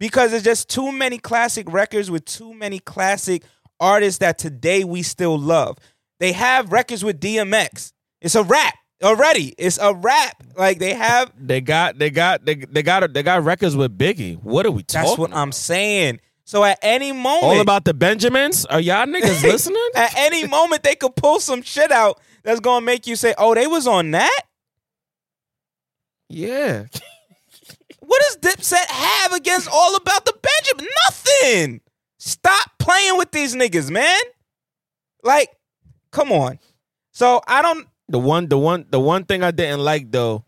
because there's just too many classic records with too many classic artists that today we still love. They have records with DMX. It's a rap already. It's a rap. Like they have. They got, they got, they, they got, they got records with Biggie. What are we talking? That's what about? I'm saying. So at any moment, All about the Benjamins? Are y'all niggas listening? at any moment they could pull some shit out that's gonna make you say, "Oh, they was on that." yeah. What does Dipset have against all about the Benjamin? Nothing. Stop playing with these niggas, man. Like, come on. So I don't. The one, the one, the one thing I didn't like though,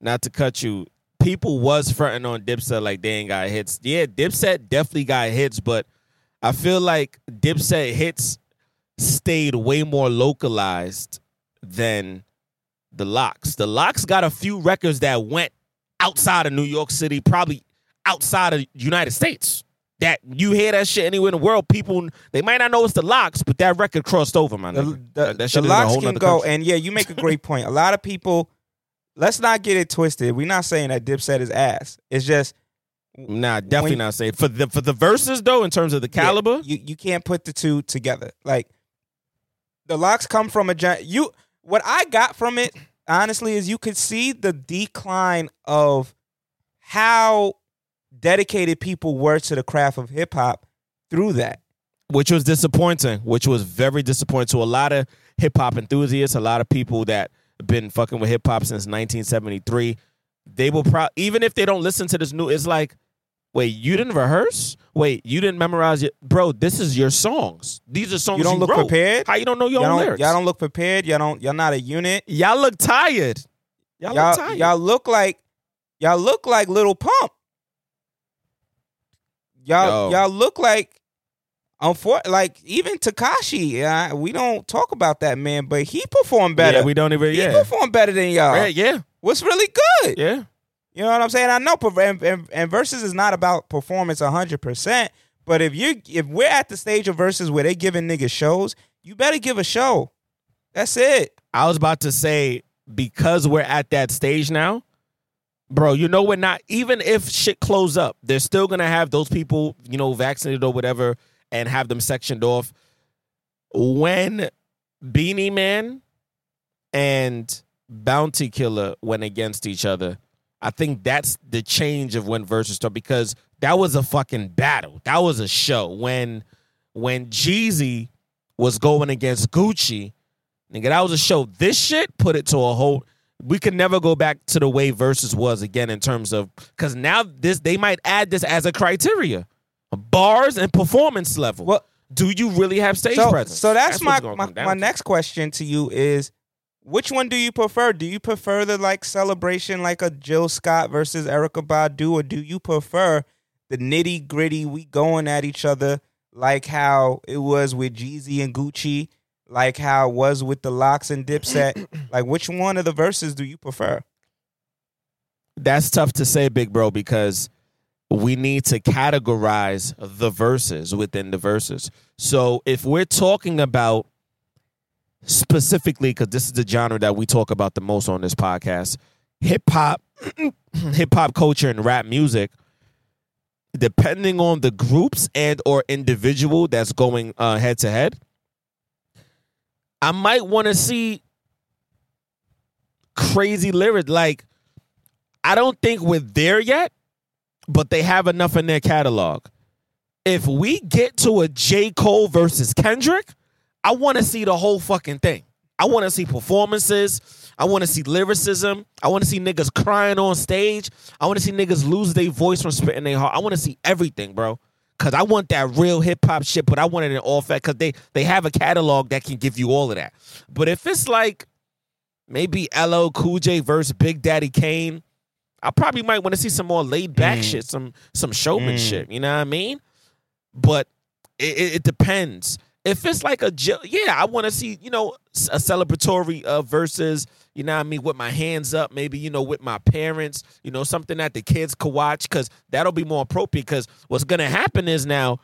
not to cut you, people was fronting on Dipset like they ain't got hits. Yeah, Dipset definitely got hits, but I feel like Dipset hits stayed way more localized than the LOX. The LOX got a few records that went outside of New York City, probably outside of United States. that you hear that shit anywhere in the world, people they might not know it's the LOX, but that record crossed over, man. The, the, that, the LOX can go, country. and yeah, you make a great point. A lot of people, let's not get it twisted. We're not saying that Dipset is ass. It's just Nah, definitely when- not saying for the for the verses though. In terms of the yeah, caliber, you you can't put the two together. Like the LOX come from a giant. You what I got from it honestly is you could see the decline of how dedicated people were to the craft of hip hop through that. which was disappointing, which was very disappointing to a lot of hip hop enthusiasts, a lot of people that been fucking with hip hop since 1973. They will probably even if they don't listen to this new. It's like, wait, you didn't rehearse? Wait, you didn't memorize it, bro? This is your songs. These are songs You don't look wrote. prepared. How you don't know your Y'all lyrics? y'all don't look prepared. Y'all don't. Y'all not a unit. Y'all look tired. Y'all, Y'all look tired. y'all look like y'all look like Lil Pump. Y'all Yo. y'all look like unfor- like even Tekashi. Uh, we don't talk about that man, but he performed better. Yeah, we don't even. he Yeah, performed better than y'all. yeah, yeah, What's really good? yeah. You know what I'm saying? I know, perf- and, and, and versus is not about performance 100. percent But if you if we're at the stage of versus where they giving niggas shows, you better give a show. That's it. I was about to say because we're at that stage now, bro. You know we're not. Even if shit close up, they're still gonna have those people, you know, vaccinated or whatever, and have them sectioned off. When Beenie Man and Bounty Killer went against each other, I think that's the change of when versus start because that was a fucking battle. That was a show when when Jeezy was going against Gucci. Nigga, that was a show. This shit put it to a whole. We can never go back to the way versus was again in terms of because now this they might add this as a criteria, bars and performance level. Well- do you really have stage so, presence? So that's, what my my, my next question to you is which one do you prefer? Do you prefer the like celebration like a Jill Scott versus Erykah Badu, or do you prefer the nitty gritty we going at each other like how it was with Jeezy and Gucci, like how it was with the LOX and Dipset? like which one of the verses do you prefer? That's tough to say, big bro, because we need to categorize the verses within the verses. So if we're talking about specifically, because this is the genre that we talk about the most on this podcast, hip hop, hip hop culture and rap music, depending on the groups and or individual that's going uh, head to head, I might want to see crazy lyrics. Like, I don't think we're there yet, but they have enough in their catalog. If we get to a J. Cole versus Kendrick, I want to see the whole fucking thing. I want to see performances. I want to see lyricism. I want to see niggas crying on stage. I want to see niggas lose their voice from spitting their heart. I want to see everything, bro. Cause I want that real hip hop shit, but I want it in all fact. Cause they they have a catalog that can give you all of that. But if it's like maybe LL Cool J versus Big Daddy Kane, I probably might want to see some more laid back Mm. shit, some some showmanship. You know what I mean? But it, it, it depends. If it's like a yeah, I want to see you know a celebratory uh, versus you know what I mean with my hands up, maybe you know with my parents, you know something that the kids could watch because that'll be more appropriate. Because what's gonna happen is now.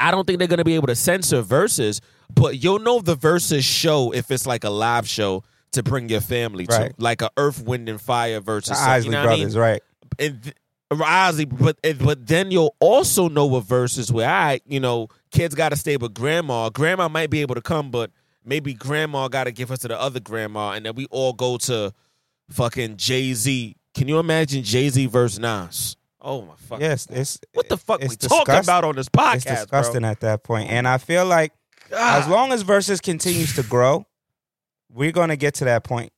I don't think they're gonna be able to censor verses, but you'll know the verses show if it's like a live show to bring your family Right. to, like a Earth, Wind, and Fire versus The Isley you know what I mean? brothers, right? and Ozzy, but but then you'll also know what verses where I, you know, kids got to stay with grandma. Grandma might be able to come, but maybe grandma got to give us to the other grandma, and then we all go to fucking Jay Z. Can you imagine Jay Z versus Nas? Oh my fuck! Yes, it's what the fuck we talking about on this podcast, It's disgusting bro? at that point, and I feel like as Ah. long as versus continues to grow, we're gonna get to that point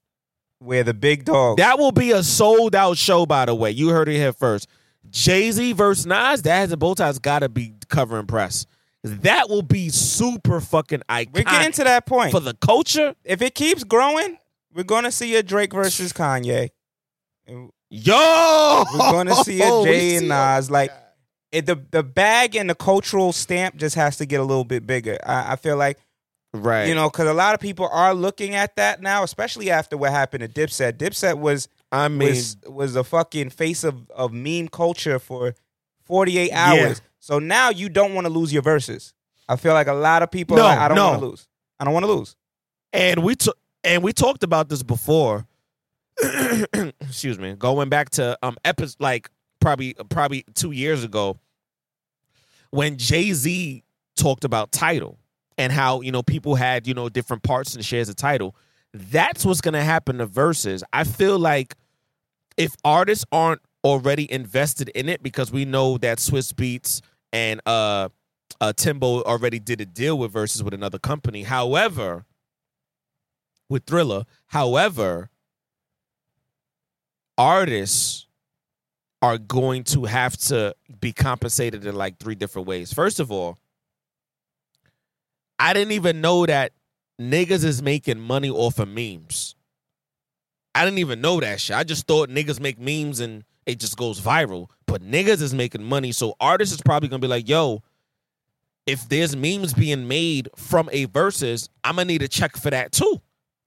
where the big dog. That will be a sold out show, by the way. You heard it here first. Jay Z versus Nas, that has a bow ties got to be covering press. That will be super fucking iconic we're getting to that point. for the culture. if it keeps growing, we're gonna see a Drake versus Kanye. Yo, We're gonna see a Jay and Nas. Like it, the the bag and the cultural stamp just has to get a little bit bigger. I, I feel like right? you know because a lot of people are looking at that now, especially after what happened to Dipset. Dipset was I mean, was was a fucking face of, of meme culture for 48 hours. So now you don't want to lose your verses. I feel like a lot of people. No, like, I don't no. want to lose. I don't want to lose. And we t- and we talked about this before. Excuse me. Going back to um epi- like probably probably 2 years ago when Jay-Z talked about Tidal and how, you know, people had, you know, different parts and shares of Tidal. That's what's to happen to verses. I feel like if artists aren't already invested in it because we know that Swizz Beatz and uh uh Timbo already did a deal with verses with another company. However, with Triller. However, artists are going to have to be compensated in like three different ways. First of all, I didn't even know that niggas is making money off of memes. I didn't even know that shit. I just thought niggas make memes and it just goes viral. But niggas is making money. So artists is probably gonna be like, yo, if there's memes being made from a versus, I'm gonna need a check for that too.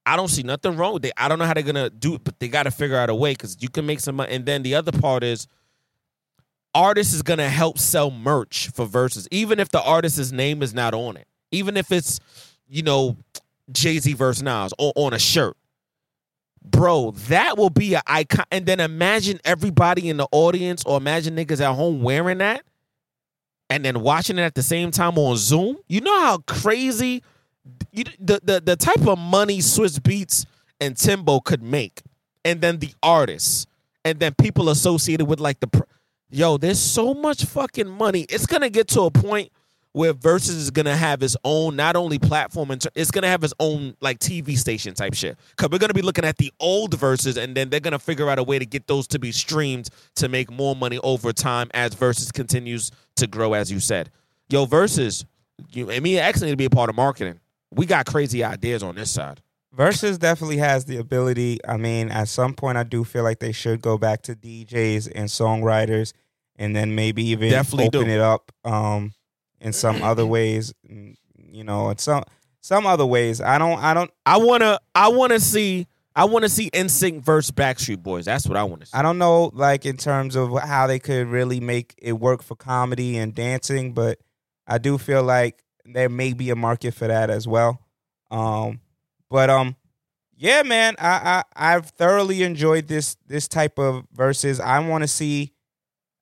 I don't see nothing wrong with it. I don't know how they're gonna do it, but they gotta figure out a way because you can make some money. And then the other part is artists is gonna help sell merch for verses, even if the artist's name is not on it. Even if it's, you know, Jay-Z versus Nas on, on a shirt. Bro, that will be an icon. And then imagine everybody in the audience or imagine niggas at home wearing that and then watching it at the same time on Zoom. You know how crazy you, the, the the type of money Swizz Beatz and Timbo could make, and then the artists, and then people associated with like the, yo, there's so much fucking money. It's gonna get to a point where Versus is gonna have its own not only platform, and it's gonna have its own like TV station type shit. Cause we're gonna be looking at the old Versus, and then they're gonna figure out a way to get those to be streamed to make more money over time as Versus continues to grow, as you said. Yo, Versus, you and me and X need to be a part of marketing. We got crazy ideas on this side. Versus definitely has the ability. I mean, at some point, I do feel like they should go back to DJs and songwriters, and then maybe even Definitely open do. it up um, in some other ways. You know, in some some other ways. I don't. I don't. I wanna, I wanna see, I wanna see NSYNC versus Backstreet Boys. That's what I want to see. I don't know, like in terms of how they could really make it work for comedy and dancing, but I do feel like there may be a market for that as well. Um, but um, yeah, man, I, I I've thoroughly enjoyed this this type of verses. I want to see.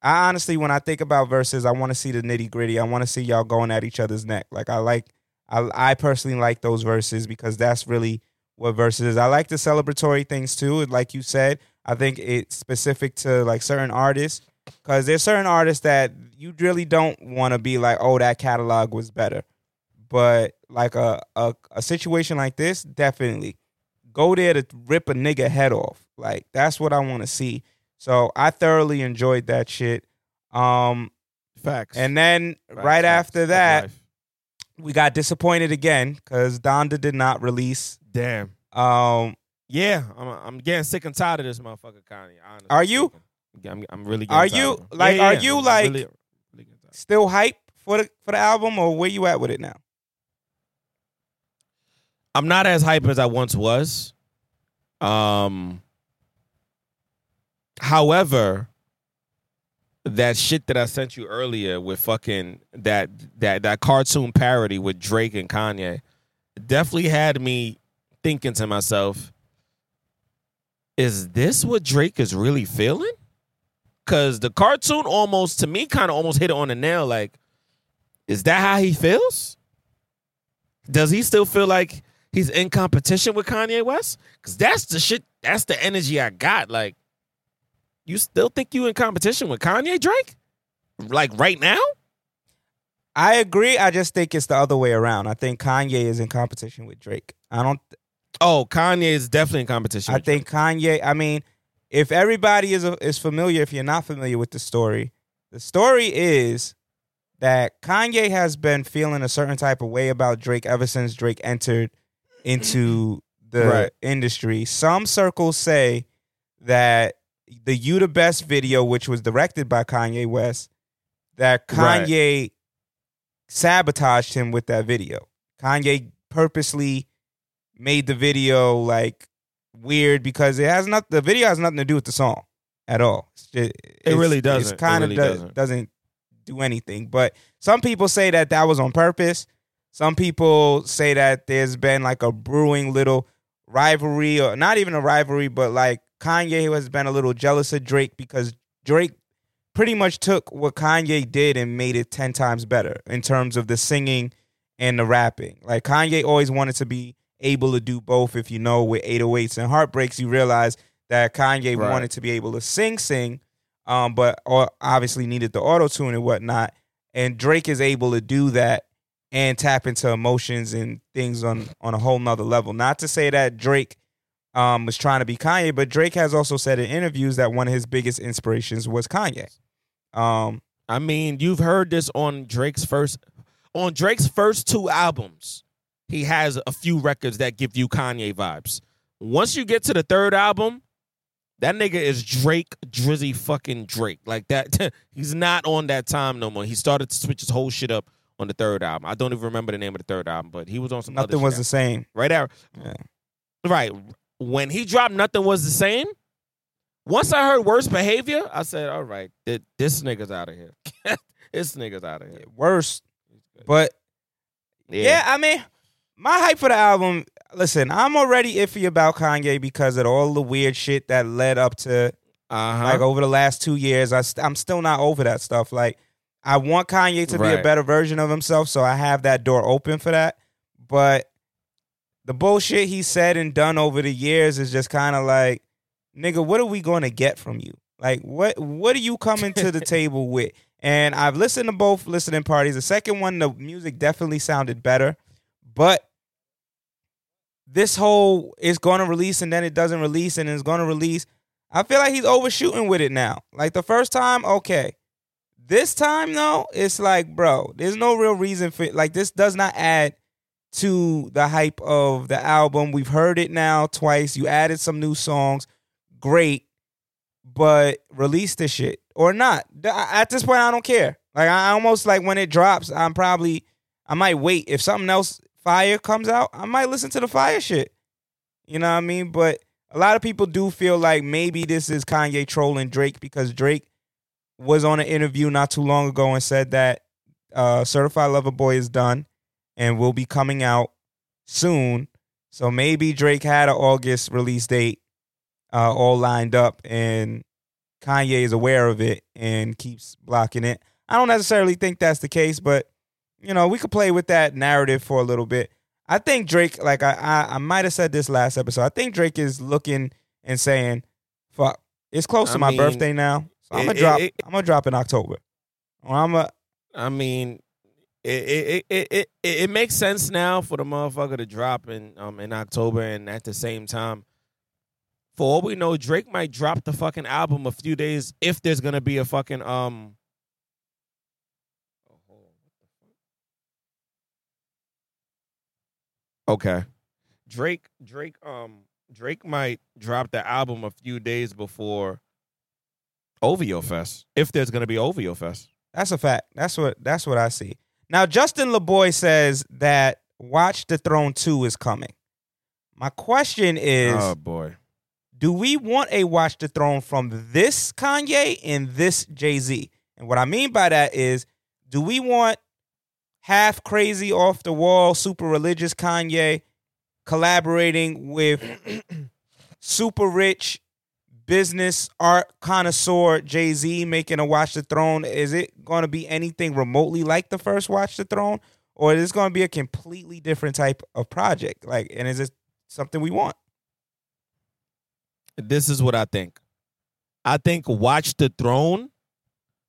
I honestly, when I think about verses, I want to see the nitty gritty. I want to see y'all going at each other's neck. Like I like, I I personally like those verses because that's really what verses is. I like the celebratory things too. Like you said, I think it's specific to like certain artists because there's certain artists that you really don't want to be like, oh, that catalog was better. But like a, a a situation like this, definitely go there to rip a nigga head off. Like that's what I want to see. So I thoroughly enjoyed that shit. Um, Facts. and then Facts, right facts. after that, we got disappointed again because Donda did not release. damn. Um, Yeah, I'm, I'm getting sick and tired of this motherfucker, Kanye. honestly Are you? I'm, I'm really. Getting Are tired you- of like, Yeah, are yeah, you, I'm like- really- really still hype for the for the album, or where you at with it now? I'm not as hype as I once was. Um. However, that shit that I sent you earlier with fucking that that that cartoon parody with Drake and Kanye definitely had me thinking to myself, is this what Drake is really feeling? Cause the cartoon almost to me kind of almost hit it on the nail. Like, is that how he feels? Does he still feel like he's in competition with Kanye West? Cause that's the shit. That's the energy I got. Like, you still think you in competition with Kanye Drake? Like right now? I agree. I just think it's the other way around. I think Kanye is in competition with Drake. I don't. Oh, Kanye is definitely in competition. I think Kanye. I mean, if everybody is uh, is familiar, if you're not familiar with the story, the story is that Kanye has been feeling a certain type of way about Drake ever since Drake entered into the Right. industry. Some circles say that the "You the Best" video, which was directed by Kanye West, that Right. Kanye sabotaged him with that video. Kanye purposely made the video like weird because it has not the video has nothing to do with the song at all. It's just, it's- really doesn't. It kind really of doesn't. doesn't do anything. But some people say that that was on purpose. Some people say that there's been like a brewing little rivalry, or not even a rivalry, but like Kanye has been a little jealous of Drake because Drake pretty much took what Kanye did and made it 10 times better in terms of the singing and the rapping. Like Kanye always wanted to be able to do both. If you know, with 808s and Heartbreaks, you realize that Kanye Right. wanted to be able to sing, sing, um, but or obviously needed the auto tune and whatnot. And Drake is able to do that and tap into emotions and things on on a whole nother level. Not to say that Drake um, was trying to be Kanye, but Drake has also said in interviews that one of his biggest inspirations was Kanye. Um, I mean, you've heard this on Drake's first on Drake's first two albums. He has a few records that give you Kanye vibes. Once you get to the third album, that nigga is Drake, Drizzy fucking Drake. Like that. he's not on that time no more. He started to switch his whole shit up on the third album. I don't even remember the name of the third album, but he was on some nothing was the same. right there. Yeah. Right. When he dropped Nothing Was the Same, once I heard Worst Behavior, I said, all right, th- this nigga's out of here. this nigga's out of here. Worse, but yeah. I mean, my hype for the album. Listen, I'm already iffy about Kanye because of all the weird shit that led up to Uh-huh. like over the last two years. I st- I'm still not over that stuff. Like, I want Kanye to be a better version of himself, so I have that door open for that. But the bullshit he said and done over the years is just kind of like, nigga, what are we going to get from you? Like, what what are you coming to the table with? And I've listened to both listening parties. The second one, the music definitely sounded better, but this whole it's going to release and then it doesn't release and it's going to release. I feel like he's overshooting with it now. Like the first time, okay. This time though, it's like, bro, there's no real reason for like this does not add to the hype of the album. We've heard it now twice. You added some new songs. Great. But release the shit or not. At this point, I don't care. Like I almost like when it drops, I'm probably I might wait. If something else fire comes out, I might listen to the fire shit. You know what I mean? But a lot of people do feel like maybe this is Kanye trolling Drake because Drake was on an interview not too long ago and said that uh, Certified Lover Boy is done and will be coming out soon. So maybe Drake had an August release date uh, all lined up and Kanye is aware of it and keeps blocking it. I don't necessarily think that's the case, but you know, we could play with that narrative for a little bit. I think Drake, like I, I, I might have said this last episode. I think Drake is looking and saying, "Fuck, it's close I to my mean, birthday now, so I'm it- gonna drop. it- I'm gonna drop in October. Or I'm a I mean, it it, it it it makes sense now for the motherfucker to drop in um in October, and at the same time, for all we know, Drake might drop the fucking album a few days if there's gonna be a fucking um. Okay, Drake Drake um Drake might drop the album a few days before OVO Fest if there's gonna be OVO Fest. That's a fact. That's what that's what I see. Now Justin LaBoy says that Watch the Throne 2 is coming. My question is oh boy. do we want a Watch the Throne from this Kanye and this Jay-Z? And what I mean by that is do we want half crazy off the wall super religious Kanye collaborating with super rich business art connoisseur Jay Z making a Watch the Throne, is it going to be anything remotely like the first Watch the Throne, or is this going to be a completely different type of project? Like, and is it something we want? this is what I think. I think Watch the Throne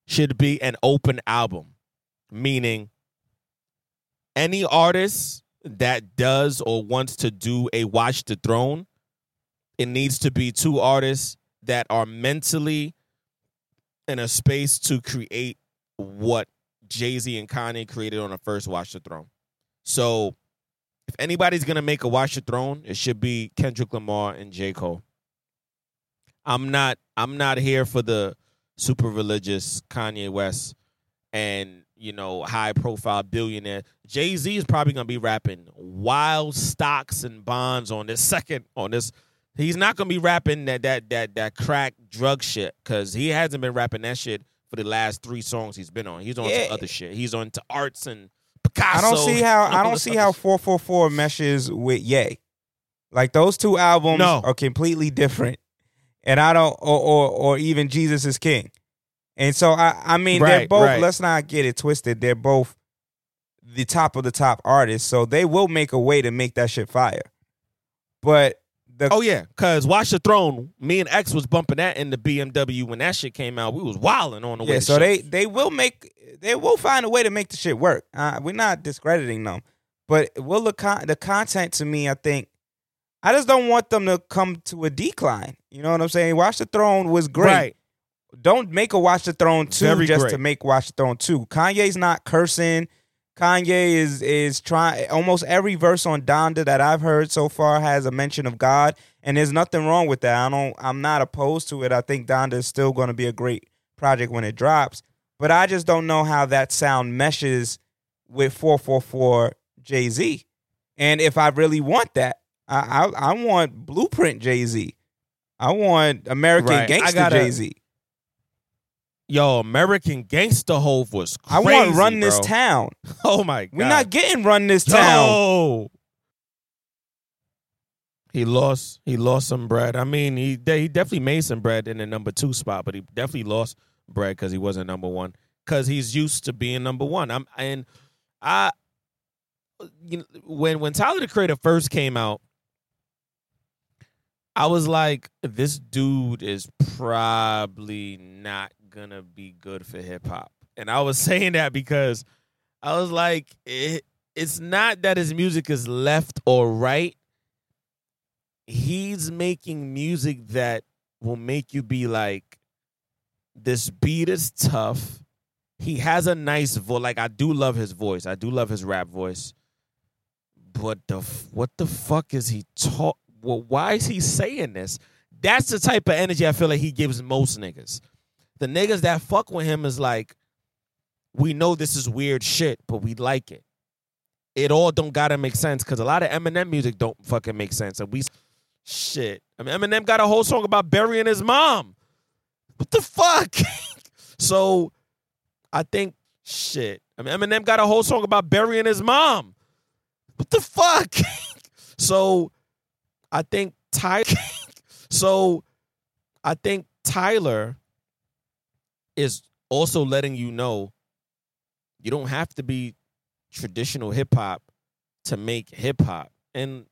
should be an open album, meaning any artist that does or wants to do a Watch the Throne, it needs to be two artists that are mentally in a space to create what Jay Z and Kanye created on the first Watch the Throne. So, if anybody's gonna make a Watch the Throne, it should be Kendrick Lamar and J. Cole. I'm not I'm not here for the super religious Kanye West and you know high profile billionaire. Jay Z is probably gonna be rapping wild stocks and bonds on this second on this. He's not gonna be rapping that that that that crack drug shit because he hasn't been rapping that shit for the last three songs he's been on. He's on Yeah. to other shit. He's on to arts and Picasso. I don't see how I don't see how 444 meshes with Ye. Like those two albums No. are completely different. And I don't or or, or even Jesus is King. And so I I mean they're both right. let's not get it twisted. They're both the top of the top artists. So they will make a way to make that shit fire. But the Oh yeah, cause Watch the Throne. Me and X was bumping that in the BMW when that shit came out. We was wilding on the way. yeah, so they they will make they will find a way to make the shit work. Uh, we're not discrediting them, but will the con- the content to me, I think, I just don't want them to come to a decline. You know what I'm saying? Watch the Throne was great. Right. Don't make a Watch the Throne two Very just great. to make Watch the Throne two. Kanye's not cursing. Kanye is is trying. Almost every verse on Donda that I've heard so far has a mention of God, and there's nothing wrong with that. I don't. I'm not opposed to it. I think Donda is still going to be a great project when it drops, but I just don't know how that sound meshes with 444 Jay Z. And if I really want that, I I, I want Blueprint Jay Z. I want American Right. Gangster Jay Z. Yo, American Gangsta Hove was I crazy. want Run This bro. Town. Oh my god. We're not getting Run This Town. No. He lost. He lost some bread. I mean, he he definitely made some bread in the number two spot, but he definitely lost bread because he wasn't number one. Because he's used to being number one. I'm and I, you know, when when Tyler the Creator first came out, I was like, this dude is probably not gonna be good for hip hop. And I was saying that because I was like, it, it's not that his music is left or right. He's making music that will make you be like, this beat is tough. He has a nice voice. Like I do love his voice. I do love his rap voice. But the what the fuck is he talk? Well, why is he saying this? That's the type of energy I feel like he gives most niggas. The niggas that fuck with him is like, we know this is weird shit, but we like it. It all don't gotta make sense because a lot of Eminem music don't fucking make sense. And we shit. I mean, Eminem got a whole song about burying his mom. What the fuck? so I think shit. I mean, Eminem got a whole song about burying his mom. What the fuck? so I think Tyler. so I think Tyler is also letting you know you don't have to be traditional hip hop to make hip hop. And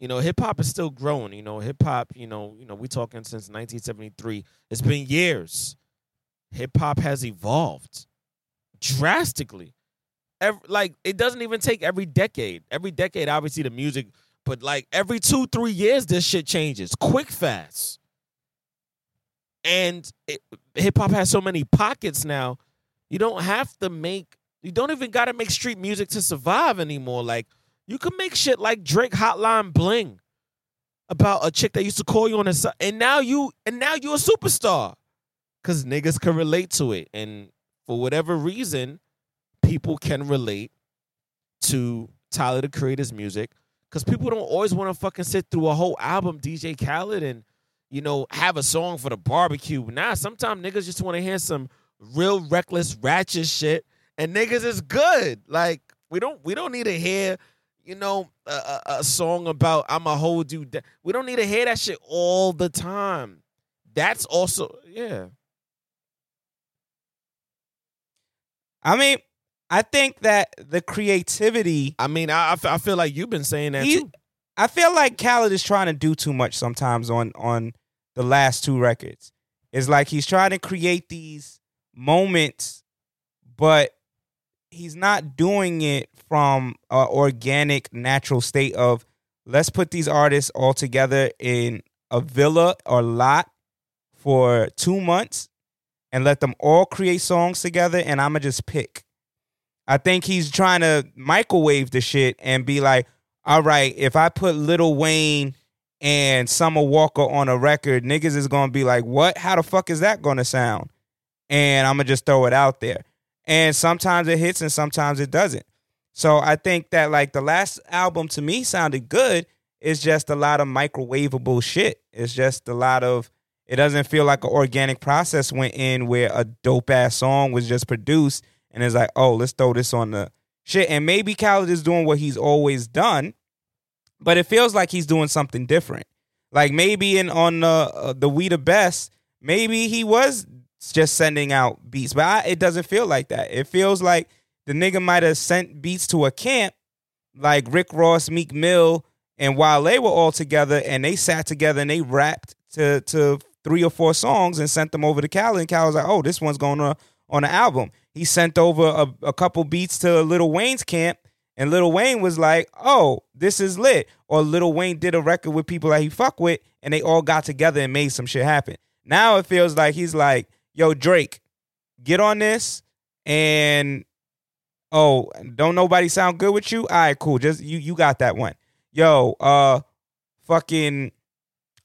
you know, hip hop is still growing. You know, hip hop. You know, you know, we talking since 1973. It's been years. Hip hop has evolved drastically. Every, like it doesn't even take every decade. Every decade, obviously, the music, but like every two, three years, this shit changes quick, fast. And hip hop has so many pockets now. You don't have to make. You don't even got to make street music to survive anymore. Like you can make shit like Drake Hotline Bling about a chick that used to call you on side, and now you and now you're a superstar because niggas can relate to it, and for whatever reason, people can relate to Tyler the Creator's music because people don't always want to fucking sit through a whole album, DJ Khaled, and you know have a song for the barbecue. Nah, sometimes niggas just want to hear some real reckless, ratchet shit, and niggas is good. Like we don't we don't need to hear you know a, a, a song about I'ma hold you. down. We don't need to hear that shit all the time. That's also yeah. I mean, I think that the creativity. I mean, I I feel like you've been saying that he, too. I feel like Khaled is trying to do too much sometimes on on the last two records. It's like he's trying to create these moments, but he's not doing it from an organic, natural state of let's put these artists all together in a villa or lot for two months and let them all create songs together and I'ma just pick. I think he's trying to microwave the shit and be like, all right, if I put Lil Wayne and Summer Walker on a record, niggas is gonna be like, what? How the fuck is that gonna sound? And I'm gonna just throw it out there. And sometimes it hits and sometimes it doesn't. So I think that like the last album to me sounded good. It's just a lot of microwavable shit. It's just a lot of It doesn't feel like an organic process went in where a dope ass song was just produced and it's like, oh, let's throw this on the shit. And maybe Khaled is doing what he's always done, but it feels like he's doing something different. Like maybe in on the uh, the We the Best, maybe he was just sending out beats, but I, it doesn't feel like that. It feels like the nigga might have sent beats to a camp, like Rick Ross, Meek Mill, and while they were all together and they sat together and they rapped to to three or four songs and sent them over to Cal, and Cal was like, "Oh, this one's going on on the album." He sent over a, a couple beats to Lil Wayne's camp, and Lil Wayne was like, "Oh, this is lit." Or Lil Wayne did a record with people that he fuck with, and they all got together and made some shit happen. Now it feels like he's like, "Yo, Drake, get on this," and oh, don't nobody sound good with you? All right, cool. Just you, you got that one. Yo, uh, fucking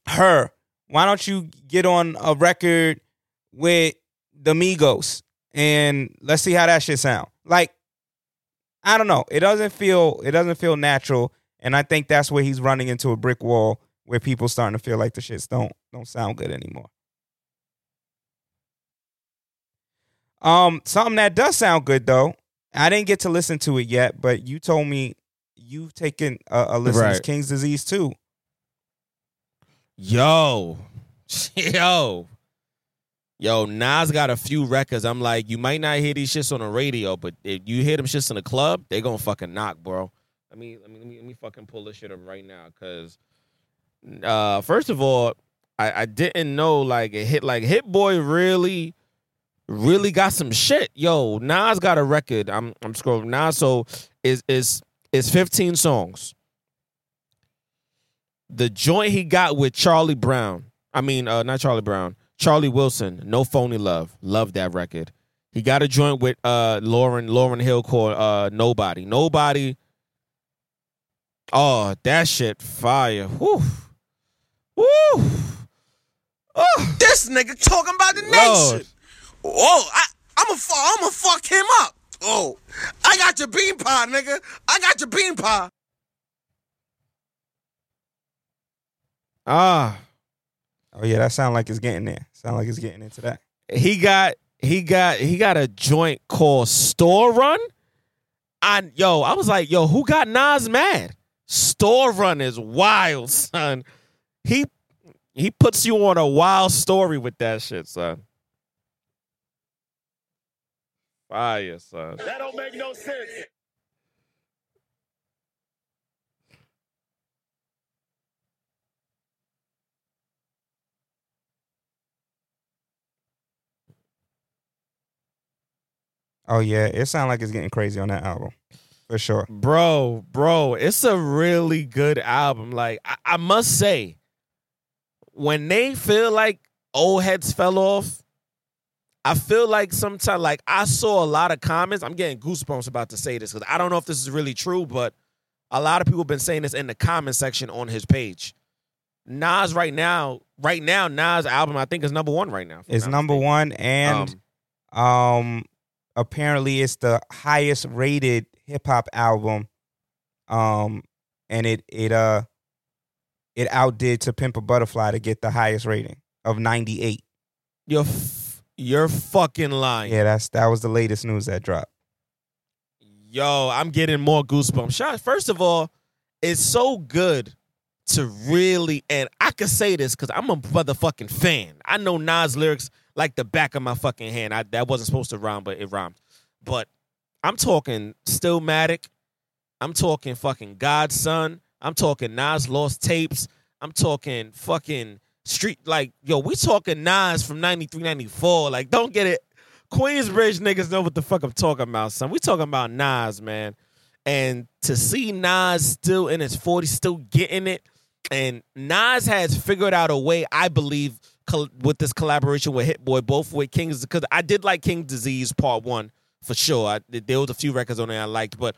her. Why don't you get on a record with the Migos and let's see how that shit sound? Like, I don't know. It doesn't feel it doesn't feel natural, and I think that's where he's running into a brick wall where people starting to feel like the shits don't don't sound good anymore. Um, something that does sound good though. I didn't get to listen to it yet, but you told me you've taken a, a listen to King's Disease too. Yo, yo, yo. Nas got a few records. I'm like, you might not hear these shits on the radio, but if you hear them shits in the club, they gonna fucking knock, bro. Let me, let me, let me, let me fucking pull this shit up right now, cause, uh, first of all, I, I didn't know like it hit like Hit Boy really, really got some shit. Yo, Nas got a record. I'm, I'm scrolling. Nas so is is is 15 songs the joint he got with Charlie Brown. I mean, uh, not Charlie Brown. Charlie Wilson. No phony love. Love that record. He got a joint with uh Lauryn Lauryn Hill called uh Nobody. Nobody. Oh, that shit fire. Whew. Woo. Oh, This nigga talking about the Lord. nation. Oh, I, I'm a, I'm gonna fuck him up. Oh, I got your bean pie, nigga. I got your bean pie. ah. Oh yeah, that sound like it's getting there. Sound like he's getting into that. he got he got he got a joint called Store Run. I yo, I was like, yo, who got Nas mad? Store Run is wild, son. He he puts you on a wild story with that shit, son. Fire, son. That don't make no sense. Oh yeah, it sounds like it's getting crazy on that album, for sure. Bro, bro, it's a really good album. Like, I, I must say, when they feel like old heads fell off, I feel like sometimes, like, I saw a lot of comments. I'm getting goosebumps about to say this because I don't know if this is really true, but a lot of people have been saying this in the comment section on his page. Nas right now, right now, Nas album I think is number one right now. It's number one, and Um, um, apparently it's the highest rated hip hop album. Um, and it it uh it outdid to Pimp a Butterfly to get the highest rating of ninety eight. you're f- you're fucking lying. Yeah, that's that was the latest news that dropped. Yo, I'm getting more goosebumps. Shot. First of all, it's so good to really, and I can say this because I'm a motherfucking fan. I know Nas lyrics like the back of my fucking hand. I, that wasn't supposed to rhyme, but it rhymed. But I'm talking Stillmatic. I'm talking fucking God's Son. I'm talking Nas Lost Tapes. I'm talking fucking Street. Like, yo, we talking Nas from 93, 94. Like, don't get it. Queensbridge niggas know what the fuck I'm talking about, son. We talking about Nas, man. And to see Nas still in his 40s, still getting it, and Nas has figured out a way, I believe, col- with this collaboration with Hit Boy, both with King's, because I did like King's Disease Part One for sure. I, there was a few records on there I liked, but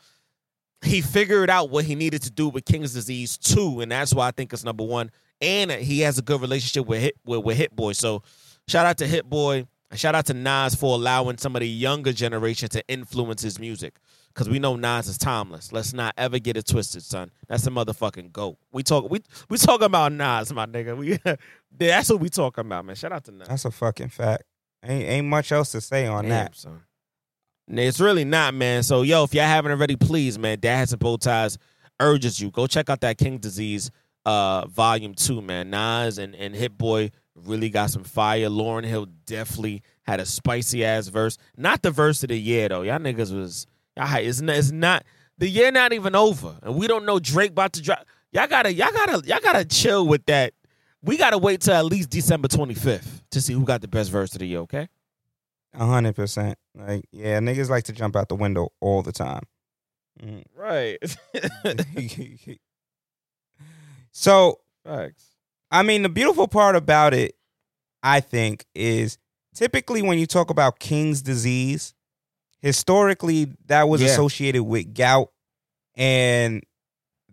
he figured out what he needed to do with King's Disease Two, and that's why I think it's number one. And he has a good relationship with Hit with, with Hit Boy. So shout out to Hit Boy. and Shout out to Nas for allowing some of the younger generation to influence his music. Because we know Nas is timeless. Let's not ever get it twisted, son. That's a motherfucking goat. We talk we we talking about Nas, my nigga. We that's what we talking about, man. Shout out to Nas. That's a fucking fact. Ain't ain't much else to say on Damn, that. son. It's really not, man. So, yo, if y'all haven't already, please, man, Dad Has and Bow Ties urges you. Go check out that King Disease uh volume two, man. Nas and, and Hit Boy really got some fire. Lauryn Hill definitely had a spicy ass verse. Not the verse of the year though. Y'all niggas was y'all it's not, it's not the year not even over. And we don't know Drake about to drop. Y'all gotta y'all gotta y'all gotta chill with that. We gotta wait till at least December twenty fifth to see who got the best verse of the year, okay? A hundred percent. Like, yeah, niggas like to jump out the window all the time. Mm. Right. so, Facts. I mean, the beautiful part about it, I think, is typically when you talk about King's disease, historically that was Yeah. associated with gout. And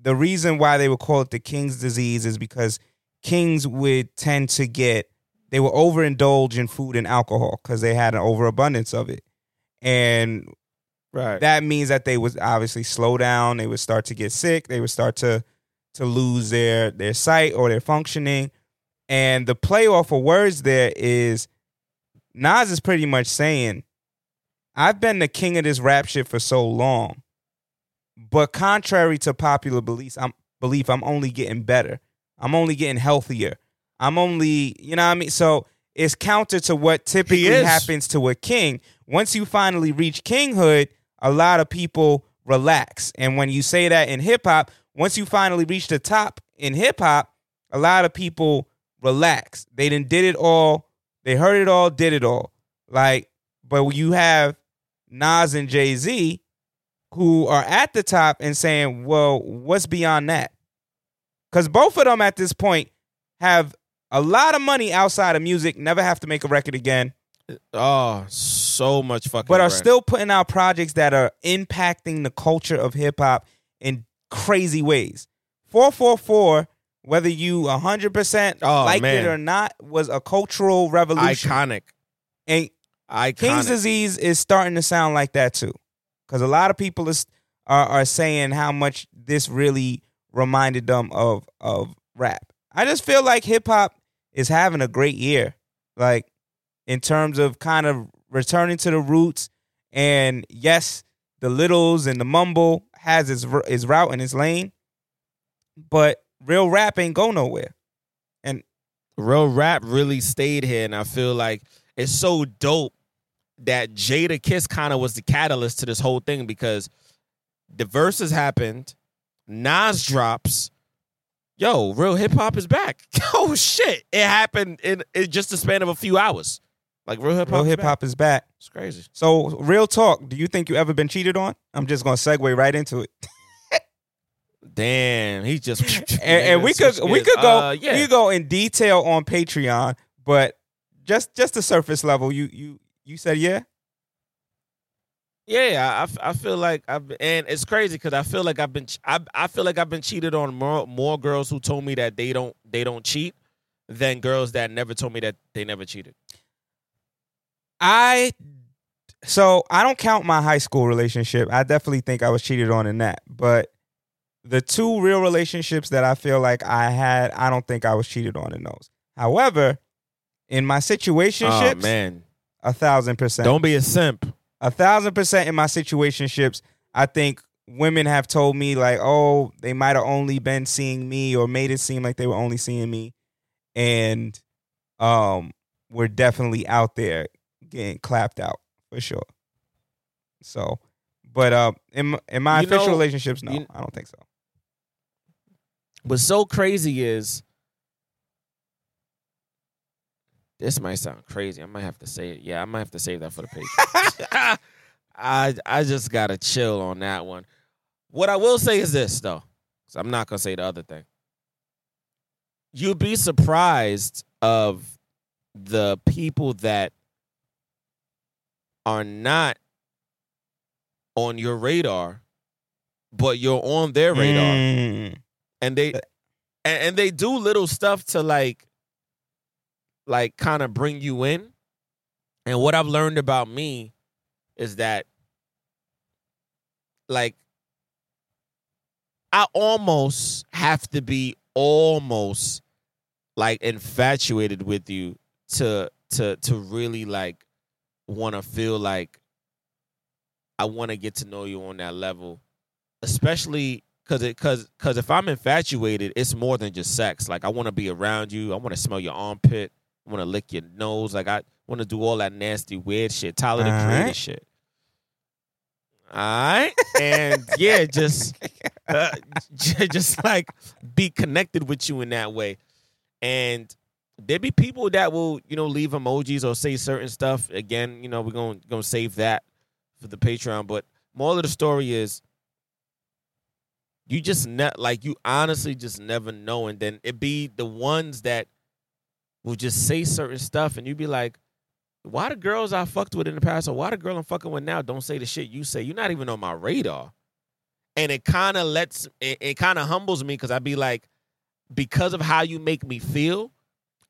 the reason why they would call it the King's disease is because kings would tend to get, they would overindulge in food and alcohol because they had an overabundance of it. And Right. that means that they would obviously slow down they would start to get sick they would start to to lose their their sight or their functioning and the play off of words there is Nas is pretty much saying I've been the king of this rap shit for so long but contrary to popular beliefs I'm belief I'm only getting better I'm only getting healthier I'm only you know what I mean so it's counter to what typically happens to a king once you finally reach kinghood a lot of people relax. And when you say that in hip hop, once you finally reach the top in hip hop, a lot of people relax. They didn't did it all. They heard it all, did it all. Like, but you have Nas and Jay Z who are at the top and saying, well, what's beyond that? Because both of them at this point have a lot of money outside of music, never have to make a record again Oh, so much fucking. but are bread. still putting out projects that are impacting the culture of hip hop in crazy ways. 444, whether you 100% Oh, like man. it or not, was a cultural revolution. iconic. And Iconic. King's Disease is starting to sound like that too. Because a lot of people is, are, are saying how much this really reminded them of, of rap. I just feel like hip hop is having a great year. Like, in terms of kind of returning to the roots. And yes, the littles and the mumble has its its route and its lane, but real rap ain't go nowhere. And real rap really stayed here, and I feel like it's so dope that Jadakiss kind of was the catalyst to this whole thing because the verses happened, Nas drops. Yo, real hip hop is back. Oh shit! It happened in, in just the span of a few hours. Like real hip hop. Real hip hop is back. It's crazy. So, real talk. Do you think you ever been cheated on? I'm just gonna segue right into it, Damn, he just and, and we could we could go Uh, yeah. we could go in detail on Patreon, but just just the surface level. You you you said yeah. Yeah, I, I feel like I've and it's crazy because I feel like I've been I, I feel like I've been cheated on more more girls who told me that they don't they don't cheat than girls that never told me that they never cheated. I so I don't count my high school relationship. I definitely think I was cheated on in that. But the two real relationships that I feel like I had, I don't think I was cheated on in those. However, in my Oh situationships, man, a thousand percent. don't be a simp. a thousand percent in my situationships, I think women have told me like, oh, they might have only been seeing me or made it seem like they were only seeing me. And um we're definitely out there getting clapped out for sure. So but uh in my, in my You official know, relationships, no, you- I don't think so. What's so crazy is this might sound crazy. I might have to say it. Yeah, I might have to save that for the page. I I just gotta chill on that one. What I will say is this though, 'cause I'm not gonna say the other thing. You'd be surprised of the people that are not on your radar, but you're on their radar Mm. and they and, and they do little stuff to like like kind of bring you in and what i've learned about me is that like I almost have to be almost like infatuated with you to to to really like want to feel like I want to get to know you on that level, especially because it because because if I'm infatuated, it's more than just sex. Like I want to be around you. I want to smell your armpit. Want to lick your nose. Like I want to do all that nasty weird shit. Tyler the All Creator right. shit. All right, and yeah, just uh, j- just like be connected with you in that way. And there be people that will, you know, leave emojis or say certain stuff. Again, you know, we're going to save that for the Patreon. But more of the story is, you just ne- like you honestly just never know, and then it be the ones that will just say certain stuff, and you'd be like, why the girls I fucked with in the past or why the girl I'm fucking with now don't say the shit you say? You're not even on my radar. And it kind of lets it, it kind of humbles me because I'd be like, because of how you make me feel,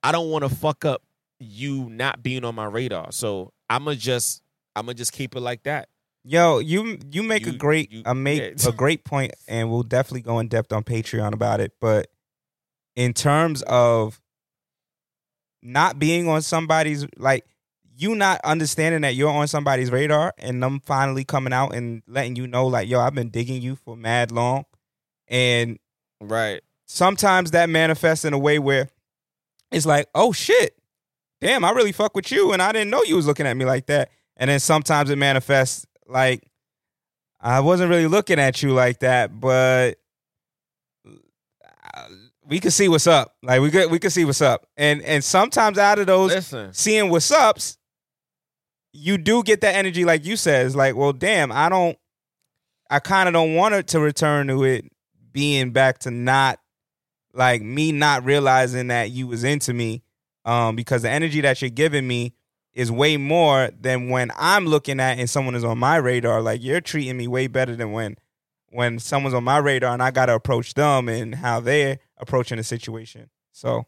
I don't want to fuck up you not being on my radar. So I'ma just I'ma just keep it like that. Yo, you you make a great you- a make yeah. a great point, and we'll definitely go in depth on Patreon about it. But in terms of not being on somebody's like you not understanding that you're on somebody's radar, and them finally coming out and letting you know, like, yo, I've been digging you for mad long, and Right. sometimes that manifests in a way where it's like, oh shit, damn, I really fuck with you, and I didn't know you was looking at me like that. And then sometimes it manifests like I wasn't really looking at you like that, but we could see what's up. Like we could we could see what's up. And and sometimes out of those Listen. seeing what's ups, you do get that energy, like you said. It's like, well, damn, I don't, I kind of don't want it to return to it being back to not like me not realizing that you was into me, um, because the energy that you're giving me is way more than when I'm looking at and someone is on my radar. Like you're treating me way better than when when someone's on my radar and I got to approach them and how they're approaching the situation. So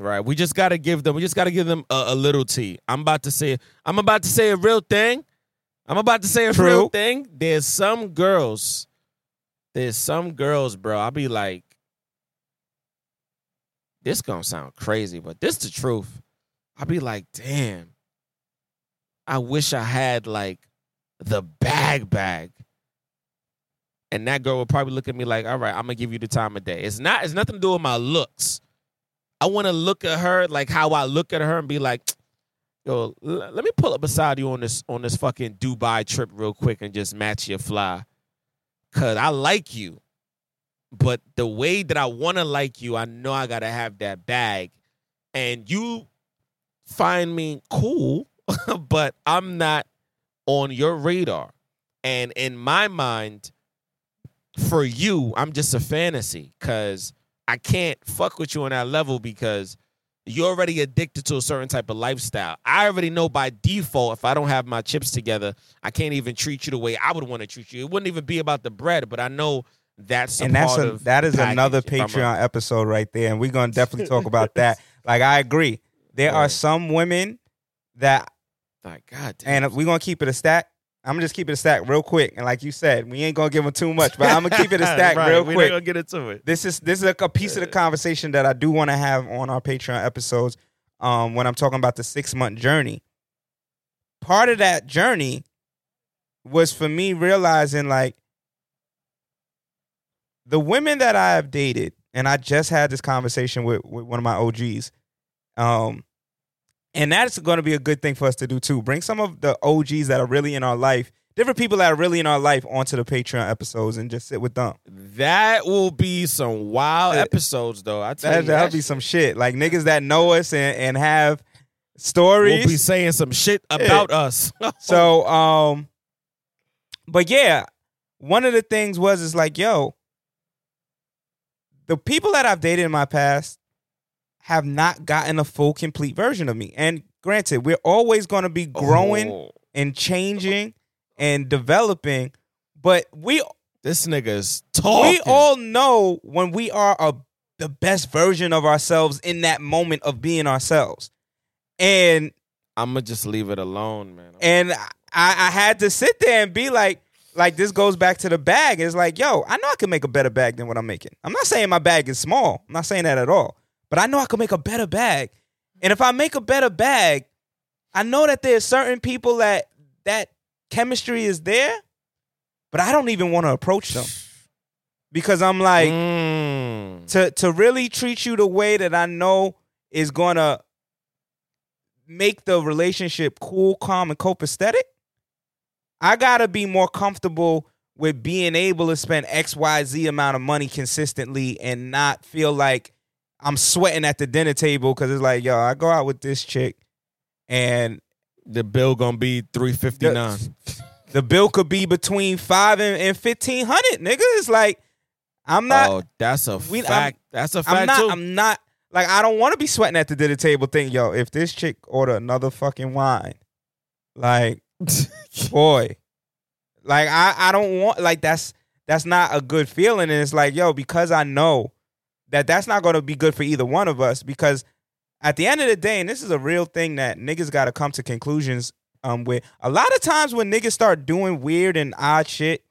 Right. We just gotta give them. We just gotta give them a, a little tea. I'm about to say. I'm about to say a real thing. I'm about to say a True. real thing. There's some girls. There's some girls, bro. I'll be like, this gonna sound crazy, but this is the truth. I'll be like, damn. I wish I had like the bag bag. And that girl would probably look at me like, all right, I'm gonna give you the time of day. It's not, it's nothing to do with my looks. I want to look at her like how I look at her and be like, "Yo, l- let me pull up beside you on this on this fucking Dubai trip real quick and just match your fly, cause I like you, but the way that I want to like you, I know I gotta have that bag, and you find me cool, but I'm not on your radar, and in my mind, for you, I'm just a fantasy, cause I can't fuck with you on that level because you're already addicted to a certain type of lifestyle. I already know by default if I don't have my chips together, I can't even treat you the way I would want to treat you. It wouldn't even be about the bread, but I know that's a and that's a, that is package another I'm a- Patreon episode right there, and we're gonna definitely talk about that. Like I agree, there are some women that, like God damn. and we're gonna keep it a stack. I'm gonna just keep it a stack real quick, and like you said, we ain't gonna give them too much, but I'm gonna keep it a stack Right, real we're quick. not gonna get into it. this is this is a, a piece of the conversation that I do want to have on our Patreon episodes. Um, when I'm talking about the six month journey, part of that journey was for me realizing like the women that I have dated, and I just had this conversation with, with one of my OGs. Um, and that's going to be a good thing for us to do too. Bring some of the OGs that are really in our life, different people that are really in our life, onto the Patreon episodes and just sit with them. That will be some wild Uh, episodes, though. I tell That, you, that'll that be shit- some shit. Like niggas that know us and, and have We'll stories. be saying some shit about us. so, um, but yeah, one of the things was is like, yo, the people that I've dated in my past have not gotten a full, complete version of me. And granted, we're always going to be growing Oh, and changing and developing, but we this nigga is talking. we all know when we are a, the best version of ourselves in that moment of being ourselves. And I'm gonna just leave it alone, man. and I, I had to sit there and be like, like this goes back to the bag. It's like, yo, I know I can make a better bag than what I'm making. I'm not saying my bag is small. I'm not saying that at all. But I know I can make a better bag. And if I make a better bag, I know that there's certain people that that chemistry is there, but I don't even want to approach them. Because I'm like, Mm. to to really treat you the way that I know is gonna make the relationship cool, calm, and copacetic, I gotta be more comfortable with being able to spend X, Y, Z amount of money consistently and not feel like I'm sweating at the dinner table because it's like, yo, I go out with this chick and The bill gonna be three fifty nine. the bill could be between five and, and fifteen hundred, nigga. It's like I'm not oh, that's a we- I'm- fact. that's a fact I'm not. too. I'm not. Like I don't want to be sweating at the dinner table. Thing, yo, if this chick order another fucking wine, like, boy, like I, I don't want. Like that's that's not a good feeling. And it's like, yo, because I know that that's not going to be good for either one of us. Because at the end of the day, and this is a real thing that niggas got to come to conclusions um with. A lot of times when niggas start doing weird and odd shit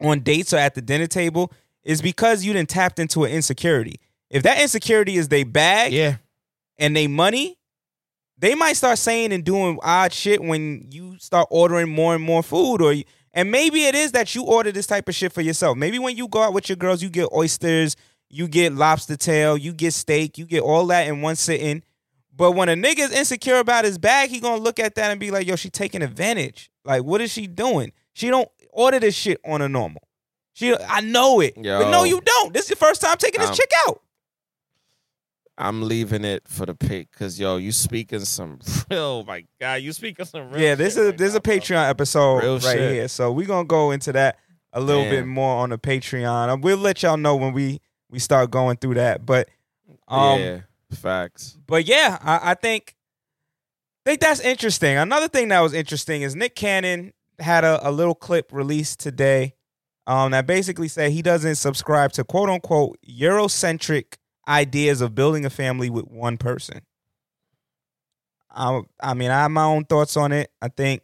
on dates or at the dinner table, is because you didn't tapped into an insecurity. If that insecurity is they bag yeah. and they money, they might start saying and doing odd shit when you start ordering more and more food or you, and maybe it is that you order this type of shit for yourself. Maybe when you go out with your girls, you get oysters, you get lobster tail, you get steak, you get all that in one sitting. But when a nigga's insecure about his bag, he gonna look at that and be like, yo, she taking advantage. Like, what is she doing? She don't order this shit on a normal. She I know it. But no, you don't. This is your first time taking this chick out. I'm leaving it for the pick because yo, you speaking some real. Oh my God, you speaking some real. yeah, this shit is right this is a bro. Patreon episode Real right shit. here. So we're gonna go into that a little bit more on the Patreon. We'll let y'all know when we we start going through that. But um yeah, facts. but yeah, I, I think think that's interesting. Another thing that was interesting is Nick Cannon had a, a little clip released today um, that basically said he doesn't subscribe to quote unquote Eurocentric ideas of building a family with one person. I, I mean, I have my own thoughts on it. I think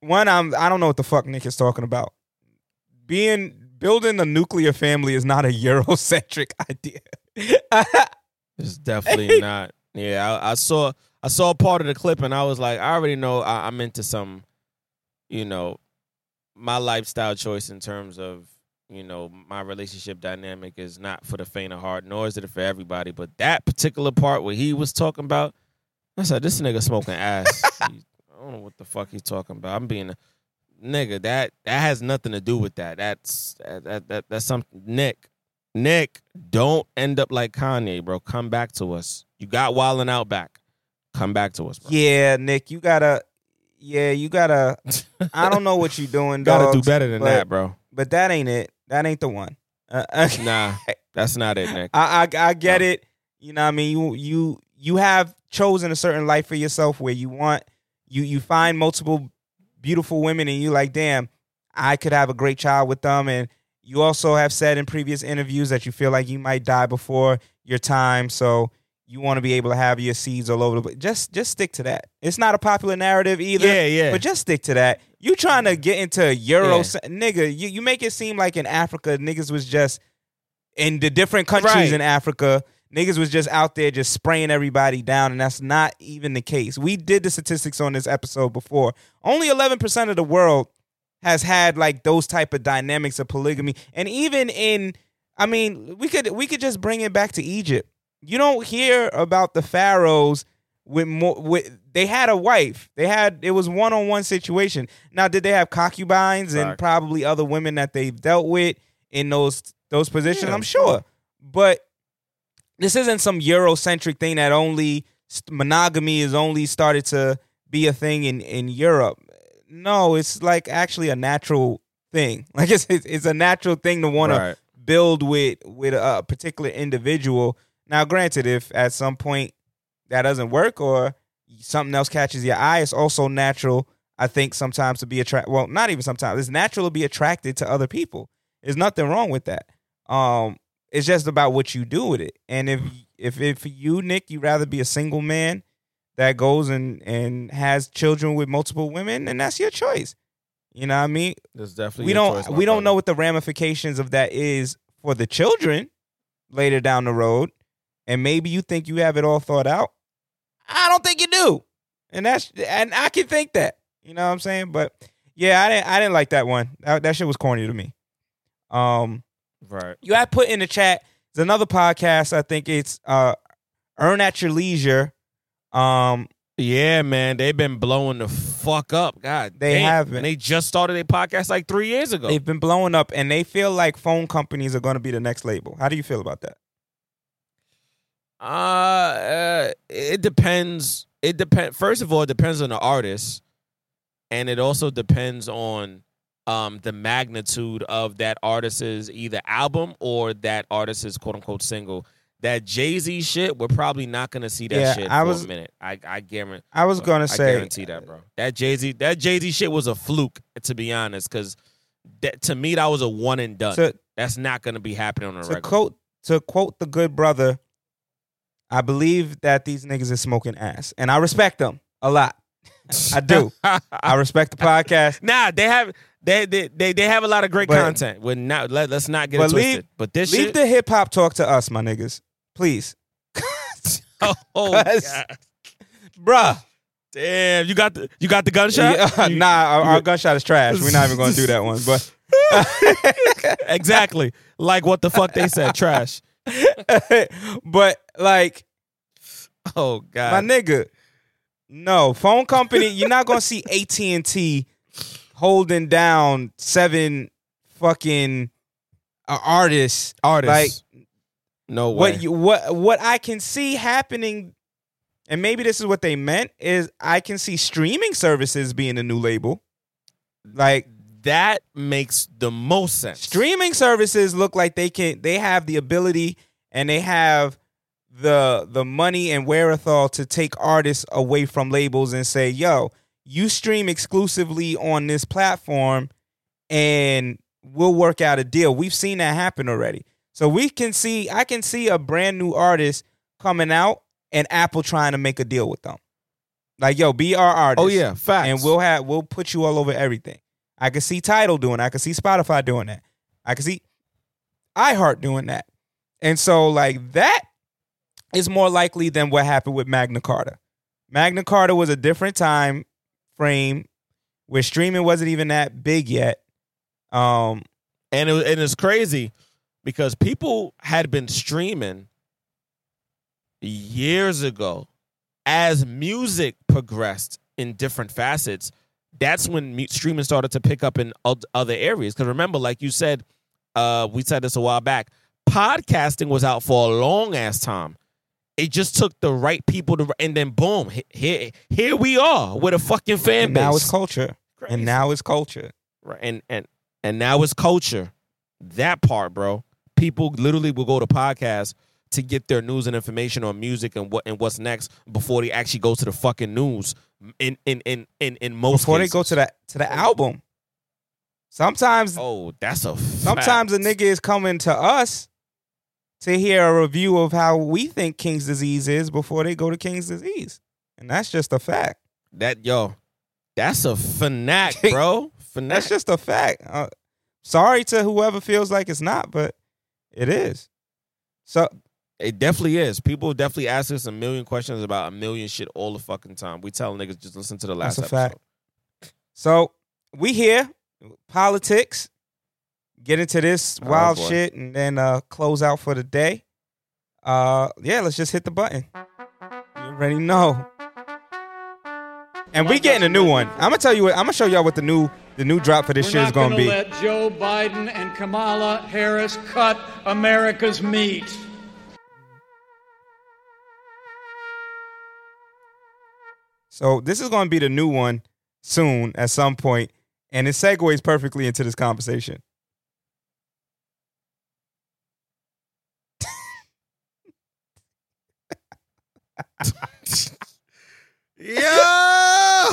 one, I'm I don't know what the fuck Nick is talking about. Being building a nuclear family is not a Eurocentric idea. It's definitely not. Yeah, I, I saw I saw part of the clip and I was like, I already know I, I'm into some, you know, my lifestyle choice in terms of you know my relationship dynamic is not for the faint of heart, nor is it for everybody. But that particular part where he was talking about, I said, this nigga smoking ass. I don't know what the fuck he's talking about. I'm being a nigga. That that has nothing to do with that. That's that that, that that's something. Nick, Nick, don't end up like Kanye, bro. Come back to us. You got Wildin' Out back. Come back to us, bro. Yeah, Nick, you gotta. Yeah, you gotta. I don't know what you're doing, Gotta do better than but- that, bro. But that ain't it. That ain't the one. Uh, uh, Nah, that's not it, Nick. I, I I get No. it. You know, what I mean, you you you have chosen a certain life for yourself where you want you you find multiple beautiful women and you like, damn, I could have a great child with them. And you also have said in previous interviews that you feel like you might die before your time, so you want to be able to have your seeds all over the place. Just just stick to that. It's not a popular narrative either. Yeah, yeah. But just stick to that. You trying to get into Euro, Yeah. nigga? You, you make it seem like in Africa, niggas was just in the different countries Right. in Africa. Niggas was just out there just spraying everybody down, and that's not even the case. We did the statistics on this episode before. Only eleven percent of the world has had like those type of dynamics of polygamy, and even in, I mean, we could we could just bring it back to Egypt. You don't hear about the pharaohs with more. With they had a wife. They had it was one on one situation. Now, did they have concubines and probably other women that they've dealt with in those those positions? Yeah, I'm sure, but this isn't some Eurocentric thing that only monogamy is only started to be a thing in in Europe. No, it's like actually a natural thing. Like it's it's, it's a natural thing to want to build with with a particular individual. Now, granted, if at some point that doesn't work or something else catches your eye, it's also natural. I think sometimes to be attracted. Well, not even sometimes. It's natural to be attracted to other people. There's nothing wrong with that. Um, it's just about what you do with it. And if if if you Nick, you'd rather be a single man that goes and and has children with multiple women, then that's your choice. You know what I mean? That's definitely we don't choice, we don't brother. know what the ramifications of that is for the children later down the road. And maybe you think you have it all thought out. I don't think you do. And that's and I can think that. You know what I'm saying? But yeah, I didn't I didn't like that one. That, that shit was corny to me. Um Right. you had put in the chat. There's another podcast. I think it's uh Earn at Your Leisure. Um Yeah, man, they've been blowing the fuck up. God, They damn. have been. And they just started a podcast like three years ago. they've been blowing up and they feel like phone companies are going to be the next label. How do you feel about that? Uh, uh, it depends. It depends. First of all, it depends on the artist, and it also depends on um the magnitude of that artist's either album or that artist's quote unquote single. That Jay Z shit, we're probably not gonna see that Yeah, shit I for was- a minute. I I guarantee. I was going to I say guarantee that, bro. That Jay Z, that Jay Z shit was a fluke, to be honest, because that to me that was a one and done. to That's not gonna be happening on a to regular. quote to quote the good brother, I believe that these niggas is smoking ass, and I respect them a lot. I do. I respect the podcast. Nah, they have they they they, they have a lot of great But- content. We're not let, let's not get But it twisted. but this Leave shit, the hip hop talk to us, my niggas, please, oh, oh, God. bruh. damn, you got the you got the gunshot. Yeah, You- nah, our, our gunshot is trash. We're not even going to do that one. But exactly. Like what the fuck they said, trash. but like Oh god, my nigga, no phone company. You're not gonna see AT and T holding down seven fucking uh, artists. artists. Like no way. What you what what I can see happening, and maybe this is what they meant is I can see streaming services being a new label. Like that makes the most sense. streaming services look like they can they have the ability and they have the the money and wherewithal to take artists away from labels and say yo you stream exclusively on this platform and we'll work out a deal we've seen that happen already so we can see i can see a brand new artist coming out and apple trying to make a deal with them like yo be our artist Oh yeah, facts. and we'll have we'll put you all over everything. I can see Tidal doing that. I can see Spotify doing that. I can see iHeart doing that. And so like that is more likely than what happened with Magna Carta. Magna Carta was a different time frame. Where streaming wasn't even that big yet. Um and it, and it's crazy because people had been streaming years ago. As music progressed in different facets that's when streaming started to pick up in other areas. Because remember like you said uh, we said this a while back podcasting was out for a long ass time it just took the right people to and then boom here here we are with a fucking fan and base now it's culture. Crazy. And now it's culture. Right. And and and now it's culture. That part, bro. People literally will go to podcasts to get their news and information on music and what and what's next before they actually go to the fucking news. In in in in, in most Before they go to the to the album. Sometimes Oh, that's a Sometimes a nigga is coming to us to hear a review of how we think King's disease is before they go to King's disease. And that's just a fact. that yo, that's a fanac, bro. Fanac. That's just a fact. Uh, sorry to whoever feels like it's not, but it is. So It definitely is. People definitely ask us a million questions about a million shit all the fucking time. We tell niggas just listen to the last That's a episode. fact. so we here, politics, get into this Oh, wild boy. shit and then uh close out for the day. Uh yeah, let's just hit the button. You already know. And we getting a new one. I'm gonna tell you what. I'm gonna show y'all what the new the new drop for this shit is gonna gonna be. let Joe Biden and Kamala Harris cut America's meat. So this is gonna be the new one soon at some point, and it segues perfectly into this conversation. Yeah.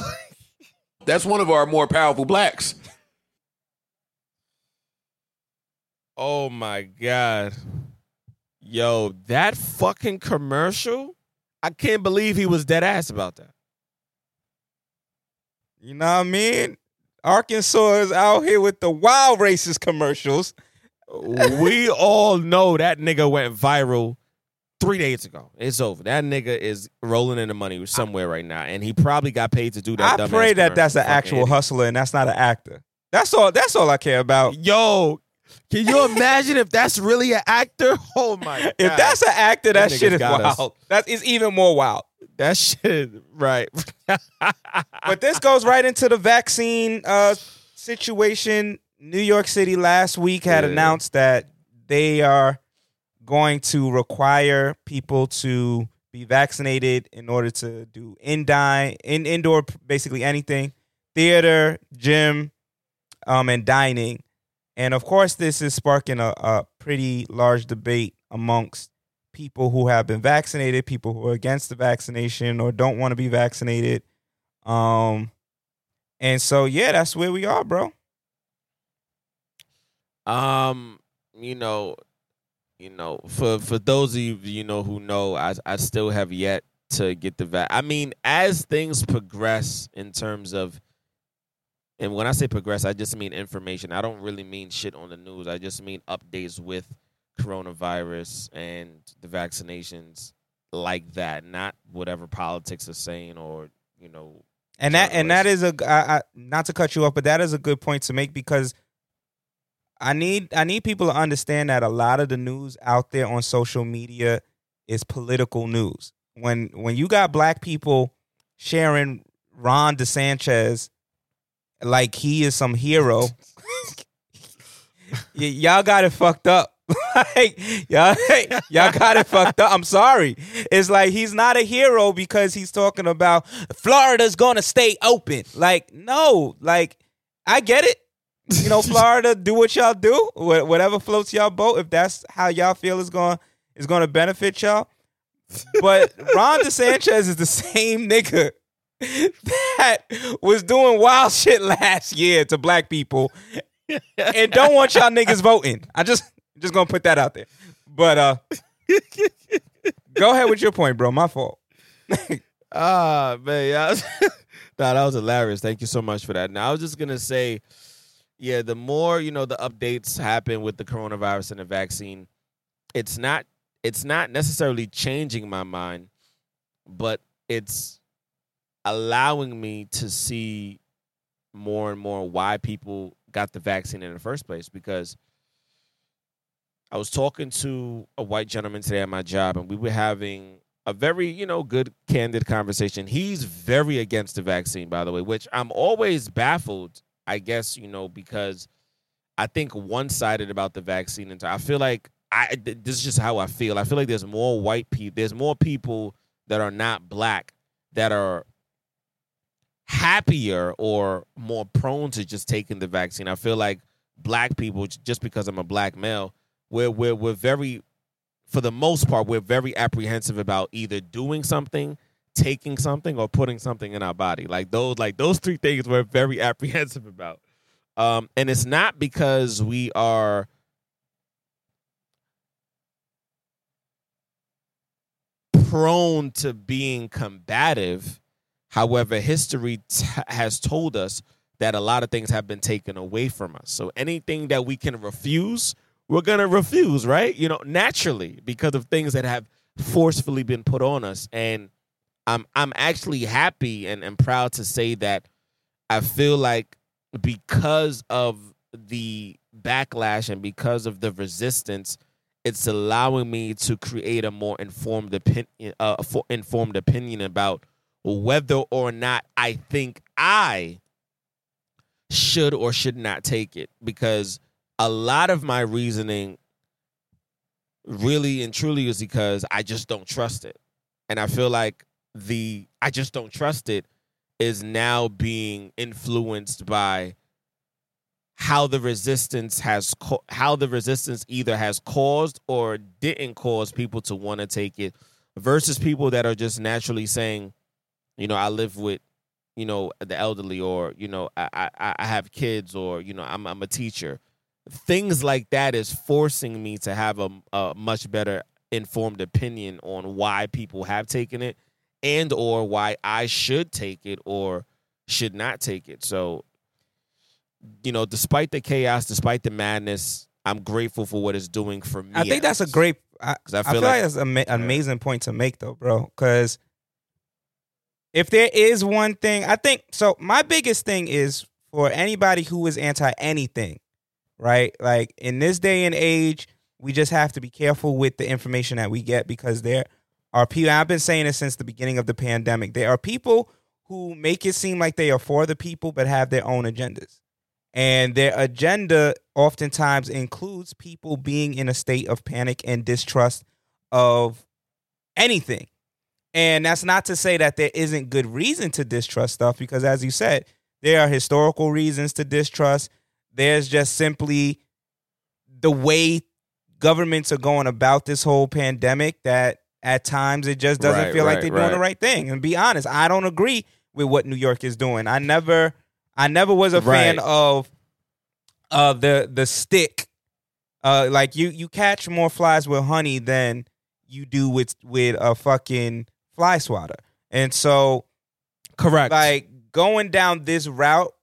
That's one of our more powerful blacks. Oh my god. Yo, that fucking commercial? I can't believe he was dead ass about that. You know what I mean? Arkansas is out here with the wild racist commercials. we all know that nigga went viral three days ago. It's over. That nigga is rolling in the money somewhere right now, and he probably got paid to do that. I pray that that's an actual idiot. hustler and that's not an actor. That's all. That's all I care about. Yo, can you imagine if that's really an actor? Oh my god! If that's an actor, that, That shit is us. wild. That is even more wild. that shit, right? But this goes right into the vaccine uh, situation. New York City last week had Yeah. announced that they are going to require people to be vaccinated in order to do in dine in indoor basically anything theater gym um and dining. And of course this is sparking a, a pretty large debate amongst people who have been vaccinated people who are against the vaccination or don't want to be vaccinated. Um and so yeah that's where we are bro. Um, you know, you know, for for those of you you know who know, I I still have yet to get the vac. I mean, as things progress in terms of, and when I say progress, I just mean information. I don't really mean shit on the news. I just mean updates with coronavirus and the vaccinations like that, not whatever politics are saying or you know. And that and that is a I, I, not to cut you off, but that is a good point to make because I need I need people to understand that a lot of the news out there on social media is political news. When when you got black people sharing Ron DeSantis like he is some hero, y- y'all got it fucked up. like y'all, y'all got it fucked up. I'm sorry. It's like he's not a hero because he's talking about Florida's gonna stay open. Like no, like I get it. You know, Florida, do what y'all do. Whatever floats y'all boat. If that's how y'all feel is going is going to benefit y'all. But Ron DeSantis is the same nigga that was doing wild shit last year to black people and don't want y'all niggas voting. I just just gonna put that out there. But uh go ahead with your point, bro. My fault. Ah, man, yeah. nah, that was hilarious. Thank you so much for that. Now, I was just gonna say, yeah, the more you know, the updates happen with the coronavirus and the vaccine. It's not, it's not necessarily changing my mind, but it's allowing me to see more and more why people got the vaccine in the first place. Because I was talking to a white gentleman today at my job, and we were having a very, you know, good, candid conversation. He's very against the vaccine, by the way, which I'm always baffled, I guess, you know, because I think one sided about the vaccine. And I feel like I, this is just how I feel. I feel like there's more white people, there's more people that are not black that are happier or more prone to just taking the vaccine. I feel like black people, just because I'm a black male, we're, we're, we're very for the most part, we're very apprehensive about either doing something, taking something, or putting something in our body. Like those, like those three things, we're very apprehensive about. Um, and it's not because we are prone to being combative. However, history t- has told us that a lot of things have been taken away from us. So anything that we can refuse, we're gonna refuse, right? You know, naturally because of things that have forcefully been put on us. And I'm I'm actually happy and, and proud to say that I feel like because of the backlash and because of the resistance, it's allowing me to create a more informed opinion, uh, fo- informed opinion about whether or not I think I should or should not take it because a lot of my reasoning really and truly is because I just don't trust it. And I feel like the I just don't trust it is now being influenced by how the resistance has co- how the resistance either has caused or didn't cause people to want to take it versus people that are just naturally saying you know I live with you know the elderly or you know I I, I have kids or you know I'm I'm a teacher. Things like that is forcing me to have a, a much better informed opinion on why people have taken it and or why I should take it or should not take it so you know, despite the chaos, despite the madness, I'm grateful for what it's doing for me. I think that's a great. I I feel feel, like- like, that's an ama- amazing point to make, though, bro. Because if there is one thing, I think so. My biggest thing is for anybody who is anti anything, right? Like in this day and age, we just have to be careful with the information that we get because there are people. I've been saying this since the beginning of the pandemic. There are people who make it seem like they are for the people, but have their own agendas. And their agenda oftentimes includes people being in a state of panic and distrust of anything. And that's not to say that there isn't good reason to distrust stuff, because as you said, there are historical reasons to distrust. There's just simply the way governments are going about this whole pandemic that at times it just doesn't Right, feel like they're doing the right. right thing. And be honest, I don't agree with what New York is doing. I never I never was a fan Right. of uh the the stick. Uh like you you catch more flies with honey than you do with with a fucking fly swatter. And so correct. like going down this route,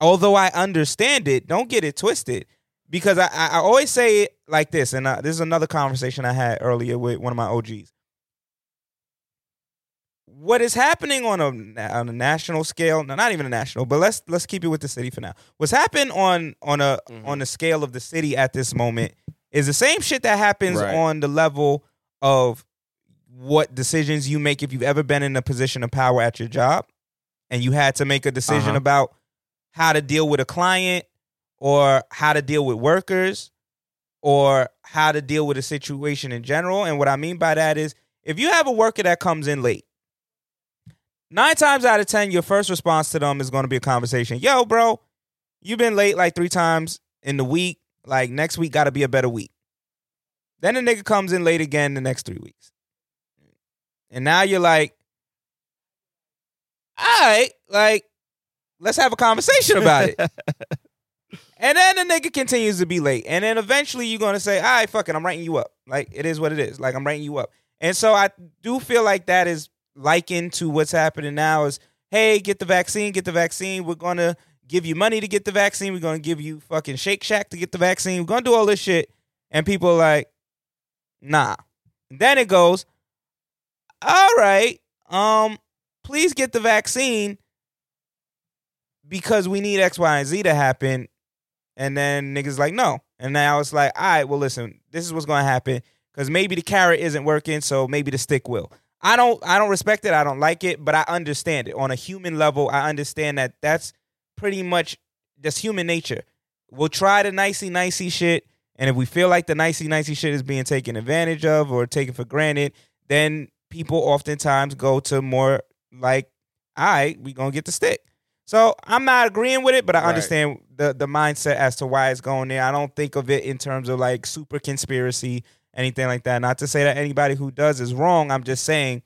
although I understand it, don't get it twisted. Because I, I I always say it like this, and uh, this is another conversation I had earlier with one of my OGs. What is happening on a on a national scale? No, not even a national, but let's let's keep it with the city for now. What's happened on on a Mhm. on the scale of the city at this moment is the same shit that happens Right. on the level of what decisions you make if you've ever been in a position of power at your job and you had to make a decision Uh-huh. about how to deal with a client or how to deal with workers or how to deal with a situation in general. And what I mean by that is if you have a worker that comes in late, nine times out of 10, your first response to them is going to be a conversation. Yo, bro, you've been late like three times in the week. Like next week got to be a better week. Then the nigga comes in late again the next three weeks. And now you're like, all right, like, let's have a conversation about it. and then the nigga continues to be late. And then eventually you're going to say, all right, fuck it, I'm writing you up. Like, it is what it is. Like, I'm writing you up. And so I do feel like that is likened to what's happening now is, hey, get the vaccine, get the vaccine. We're going to give you money to get the vaccine. We're going to give you fucking Shake Shack to get the vaccine. We're going to do all this shit. And people are like, nah. then it goes, all right, um, please get the vaccine because we need X, Y, and Z to happen. And then niggas like, no. And now it's like, all right, well, listen, this is what's gonna happen. Cause maybe the carrot isn't working, so maybe the stick will. I don't I don't respect it, I don't like it, but I understand it. On a human level, I understand that that's pretty much just human nature. We'll try the nicey nicey shit, and if we feel like the nicey nicey shit is being taken advantage of or taken for granted, then people oftentimes go to more like, all right, we gonna get the stick. So I'm not agreeing with it, but I Right. understand the the mindset as to why it's going there. I don't think of it in terms of like super conspiracy, anything like that. Not to say that anybody who does is wrong. I'm just saying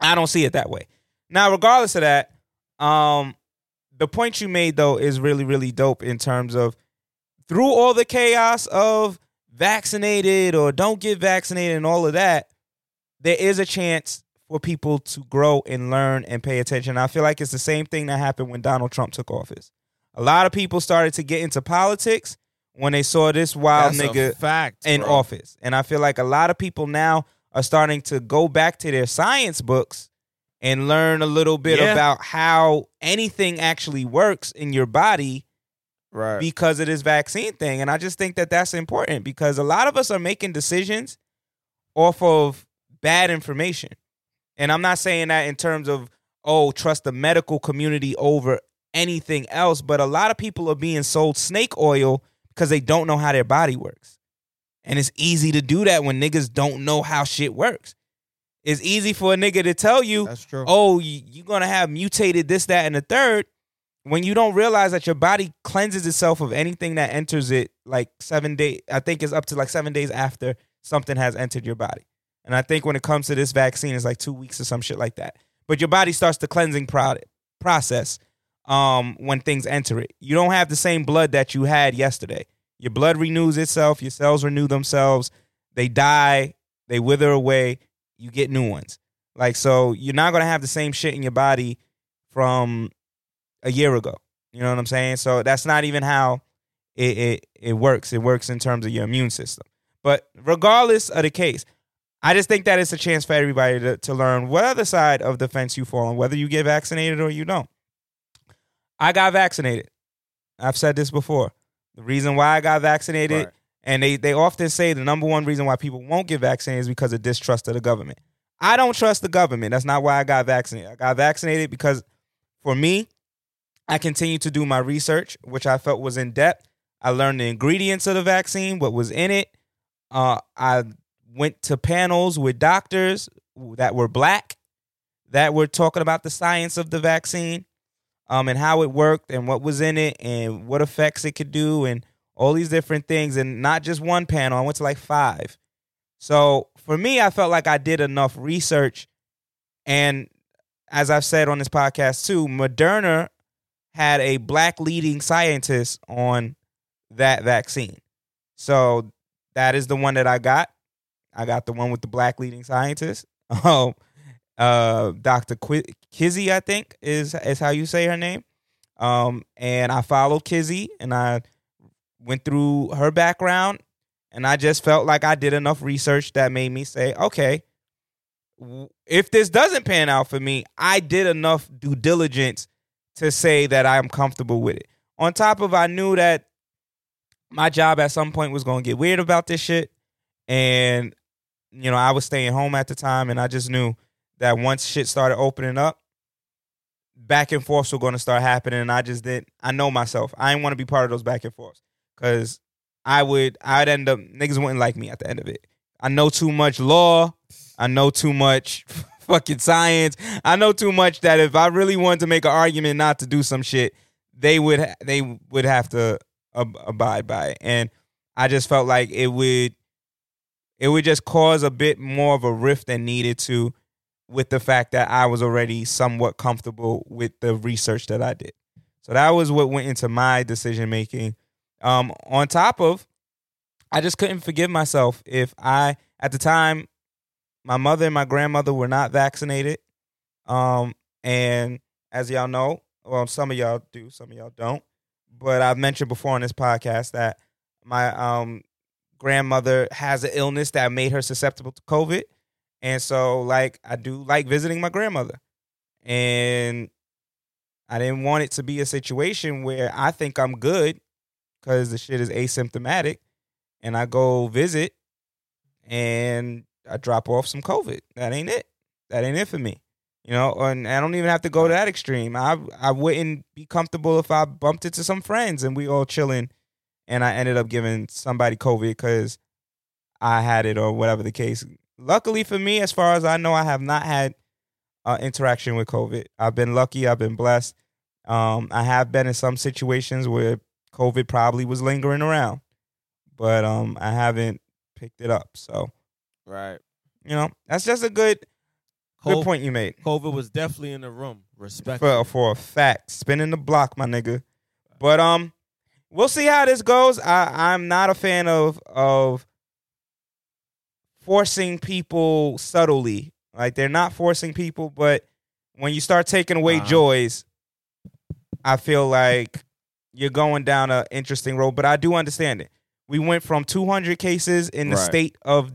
I don't see it that way. Now, regardless of that, um, the point you made though is really, really dope in terms of through all the chaos of vaccinated or don't get vaccinated and all of that, there is a chance for people to grow and learn and pay attention. I feel like it's the same thing that happened when Donald Trump took office. A lot of people started to get into politics when they saw this wild That's nigga fact in bro. office. And I feel like a lot of people now are starting to go back to their science books and learn a little bit Yeah. about how anything actually works in your body Right. because of this vaccine thing. And I just think that that's important because a lot of us are making decisions off of bad information. And I'm not saying that in terms of, oh, trust the medical community over anything else, but a lot of people are being sold snake oil because they don't know how their body works. And it's easy to do that when niggas don't know how shit works. It's easy for a nigga to tell you, That's true. oh, you're gonna have mutated this, that, and the third, when you don't realize that your body cleanses itself of anything that enters it like seven days. I think it's up to like seven days after something has entered your body. And I think when it comes to this vaccine, it's like two weeks or some shit like that. But your body starts the cleansing pro- process um, when things enter it. You don't have the same blood that you had yesterday. Your blood renews itself. Your cells renew themselves. They die. They wither away. You get new ones. Like so, you're not gonna have the same shit in your body from a year ago. You know what I'm saying? So that's not even how it, it it works. It works in terms of your immune system. But regardless of the case, I just think that it's a chance for everybody to, to learn what other side of the fence you fall on, whether you get vaccinated or you don't. I got vaccinated. I've said this before. The reason why I got vaccinated, Right. and they, they often say the number one reason why people won't get vaccinated is because of distrust of the government. I don't trust the government. That's not why I got vaccinated. I got vaccinated because for me, I continued to do my research, which I felt was in depth. I learned the ingredients of the vaccine, what was in it. Uh, I went to panels with doctors that were black that were talking about the science of the vaccine um, and how it worked and what was in it and what effects it could do and all these different things. And not just one panel, I went to like five. So for me, I felt like I did enough research. And as I've said on this podcast too, Moderna had a black leading scientist on that vaccine. So that is the one that I got. I got the one with the black leading scientist. Um, uh, Dr. Qui- Kizzy, I think is is how you say her name. Um, and I followed Kizzy and I went through her background, and I just felt like I did enough research that made me say, okay, if this doesn't pan out for me, I did enough due diligence to say that I'm comfortable with it. On top of, I knew that my job at some point was going to get weird about this shit, and you know I was staying home at the time, and I just knew that once shit started opening up, back and forths were going to start happening, and I just didn't. I know myself. I didn't want to be part of those back and forths because I would. I'd end up niggas wouldn't like me at the end of it. I know too much law. I know too much fucking science. I know too much that if I really wanted to make an argument not to do some shit, they would they would have to ab- abide by it. And I just felt like it would it would just cause a bit more of a rift than needed to with the fact that I was already somewhat comfortable with the research that I did. So that was what went into my decision making. Um, on top of, I just couldn't forgive myself if I, at the time, my mother and my grandmother were not vaccinated. Um, and as y'all know, well, some of y'all do, some of y'all don't. But I've mentioned before on this podcast that my um grandmother has an illness that made her susceptible to COVID. And so like I do like visiting my grandmother. And I didn't want it to be a situation where I think I'm good because the shit is asymptomatic and I go visit and I drop off some COVID. That ain't it. That ain't it for me. You know, and I don't even have to go to that extreme. I I wouldn't be comfortable if I bumped into some friends and we all chilling and I ended up giving somebody COVID because I had it or whatever the case. Luckily for me, as far as I know, I have not had uh, interaction with COVID. I've been lucky. I've been blessed. Um, I have been in some situations where COVID probably was lingering around, but um, I haven't picked it up. So Right. you know, that's just a good good point you made. COVID was definitely in the room. Respect. for for a fact. Spinning the block, my nigga. But um, we'll see how this goes. I I'm not a fan of of forcing people subtly. Like they're not forcing people, but when you start taking away Uh-huh. joys, I feel like you're going down an interesting road. But I do understand it. We went from 200 cases in the Right. state of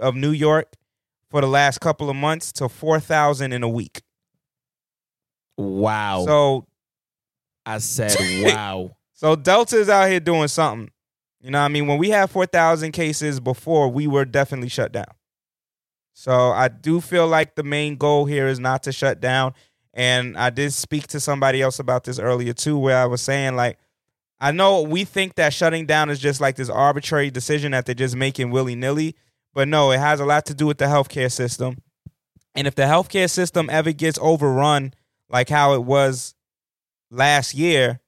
of New York for the last couple of months to 4,000 in a week. Wow. So I said wow. So Delta's out here doing something. You know what I mean? When we had 4,000 cases before, we were definitely shut down. So I do feel like the main goal here is not to shut down. And I did speak to somebody else about this earlier too, where I was saying, like, I know we think that shutting down is just like this arbitrary decision that they're just making willy nilly. But no, it has a lot to do with the healthcare system. And if the healthcare system ever gets overrun, like how it was last year,